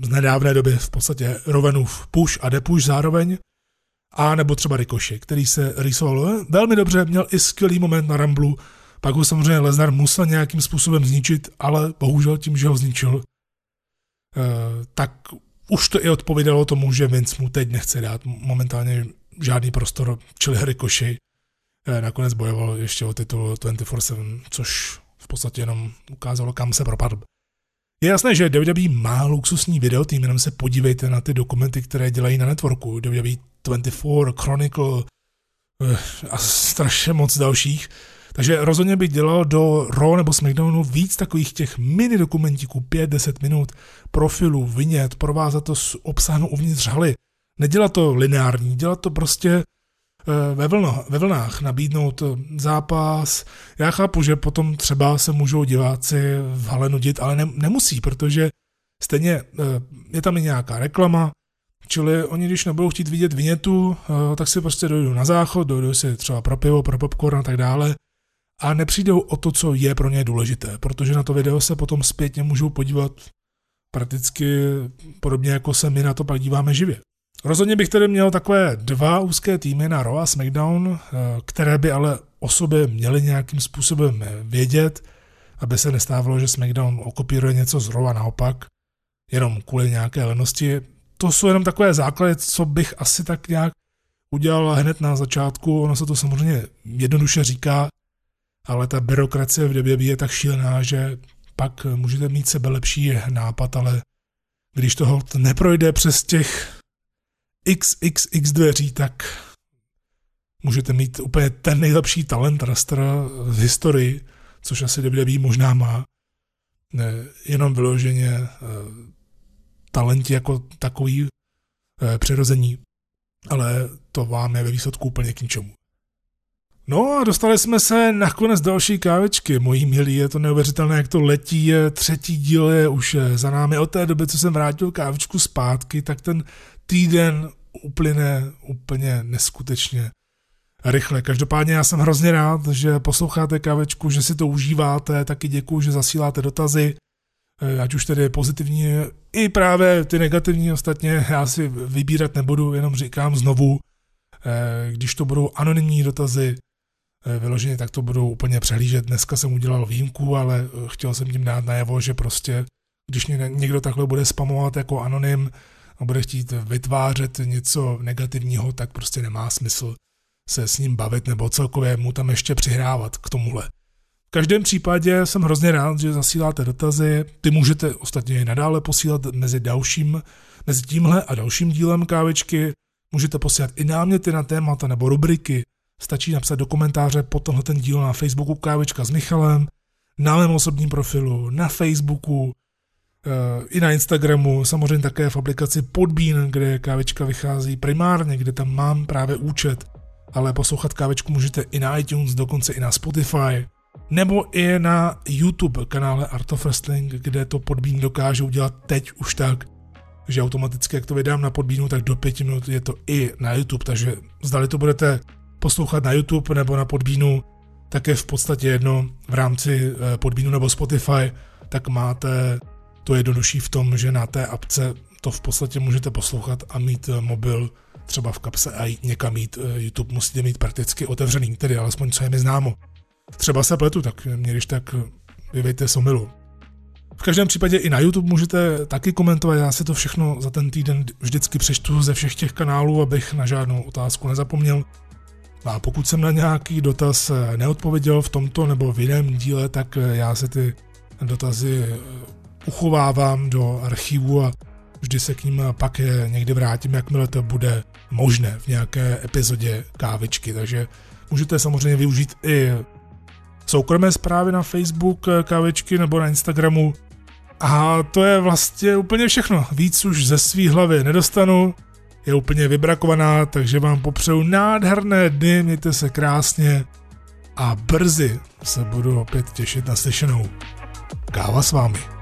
z nedávné doby v podstatě Rovenův push a depush zároveň. A nebo třeba Ricochet, který se rýsoval velmi dobře, měl i skvělý moment na Ramblu, pak ho samozřejmě Lesnar musel nějakým způsobem zničit, ale bohužel tím, že ho zničil, eh, tak už to i odpovídalo tomu, že Vince mu teď nechce dát momentálně žádný prostor, čili eh, nakonec bojoval ještě o titul 24-7, což v podstatě jenom ukázalo, kam se propadl. Je jasné, že WWE má luxusní video, tým jenom se podívejte na ty dokumenty, které dělají na networku. WWE 24, Chronicle eh, a strašně moc dalších. Takže rozhodně bych dělal do Raw nebo SmackDownu víc takových těch mini dokumentíků, 5-10 minut, profilů, vinět, provázat to s obsahem uvnitř haly. Nedělat to lineární, dělat to prostě eh, ve, vlno, ve vlnách, nabídnout eh, zápas. Já chápu, že potom třeba se můžou diváci v hale nudit, ale ne, nemusí, protože stejně eh, je tam i nějaká reklama, Čili oni, když nebudou chtít vidět vinětu, tak si prostě dojdou na záchod, dojdou si třeba pro pivo, pro popcorn a tak dále a nepřijdou o to, co je pro ně důležité, protože na to video se potom zpětně můžou podívat prakticky podobně jako se my na to pak díváme živě. Rozhodně bych tedy měl takové dva úzké týmy na Raw a SmackDown, eh, které by ale o sobě měly nějakým způsobem vědět, aby se nestávalo, že SmackDown okopíruje něco z Raw a naopak, jenom kvůli nějaké lenosti. To jsou jenom takové základy, co bych asi tak nějak udělal hned na začátku. Ono se to samozřejmě jednoduše říká, ale ta byrokracie v WWE je tak šílená, že pak můžete mít sebe lepší nápad, ale když toho neprojde přes těch XXX dveří, tak můžete mít úplně ten nejlepší talent rastera v historii, což asi WWE možná má, ne, jenom vyloženě e, talenti jako takový e, přirození, ale to vám je ve výsledku úplně k ničemu. No a dostali jsme se nakonec další kávečky. Mojí milí, je to neuvěřitelné, jak to letí. Třetí díl je už eh, za námi. Od té doby, co jsem vrátil kávečku zpátky, tak ten týden uplyne úplně neskutečně rychle. Každopádně já jsem hrozně rád, že posloucháte kávečku, že si to užíváte, taky děkuji, že zasíláte dotazy, eh, ať už tedy pozitivní, i právě ty negativní ostatně, já si vybírat nebudu, jenom říkám znovu, eh, když to budou anonymní dotazy, Eh, vyloženě tak to budou úplně přehlížet. Dneska jsem udělal výjimku, ale chtěl jsem tím dát najevo, že prostě, když někdo takhle bude spamovat jako anonym a bude chtít vytvářet něco negativního, tak prostě nemá smysl se s ním bavit nebo celkově mu tam ještě přihrávat k tomuhle. V každém případě jsem hrozně rád, že zasíláte dotazy. Ty můžete ostatně i nadále posílat mezi dalším, mezi tímhle a dalším dílem kávečky. Můžete posílat i náměty na témata nebo rubriky, Stačí napsat do komentáře pod tenhle ten díl na Facebooku Kávečka s Michalem, na mém osobním profilu, na Facebooku, i na Instagramu, samozřejmě také v aplikaci Podbean, kde kávečka vychází primárně, kde tam mám právě účet, ale poslouchat kávečku můžete i na iTunes, dokonce i na Spotify, nebo i na YouTube kanále Art of Wrestling, kde to Podbean dokáže udělat teď už tak, že automaticky, jak to vydám na Podbeanu, tak do pěti minut je to i na YouTube, takže zdali to budete poslouchat na YouTube nebo na Podbínu, tak je v podstatě jedno. V rámci eh, Podbínu nebo Spotify, tak máte to jednodušší v tom, že na té apce to v podstatě můžete poslouchat a mít eh, mobil třeba v kapse a jít někam mít. Eh, YouTube musíte mít prakticky otevřený, tedy alespoň co je mi známo. Třeba se pletu, tak mě když tak vyvejte somilu. V každém případě i na YouTube můžete taky komentovat, já si to všechno za ten týden vždycky přečtu ze všech těch kanálů, abych na žádnou otázku nezapomněl. A pokud jsem na nějaký dotaz eh, neodpověděl v tomto nebo v jiném díle, tak eh, já se ty dotazy eh, uchovávám do archivu a vždy se k ním pak někdy vrátím, jakmile to bude možné v nějaké epizodě kávičky. Takže můžete samozřejmě využít i soukromé zprávy na Facebook kávičky nebo na Instagramu. A to je vlastně úplně všechno. Víc už ze svý hlavy nedostanu je úplně vybrakovaná, takže vám popřeju nádherné dny, mějte se krásně a brzy se budu opět těšit na slyšenou. Káva s vámi.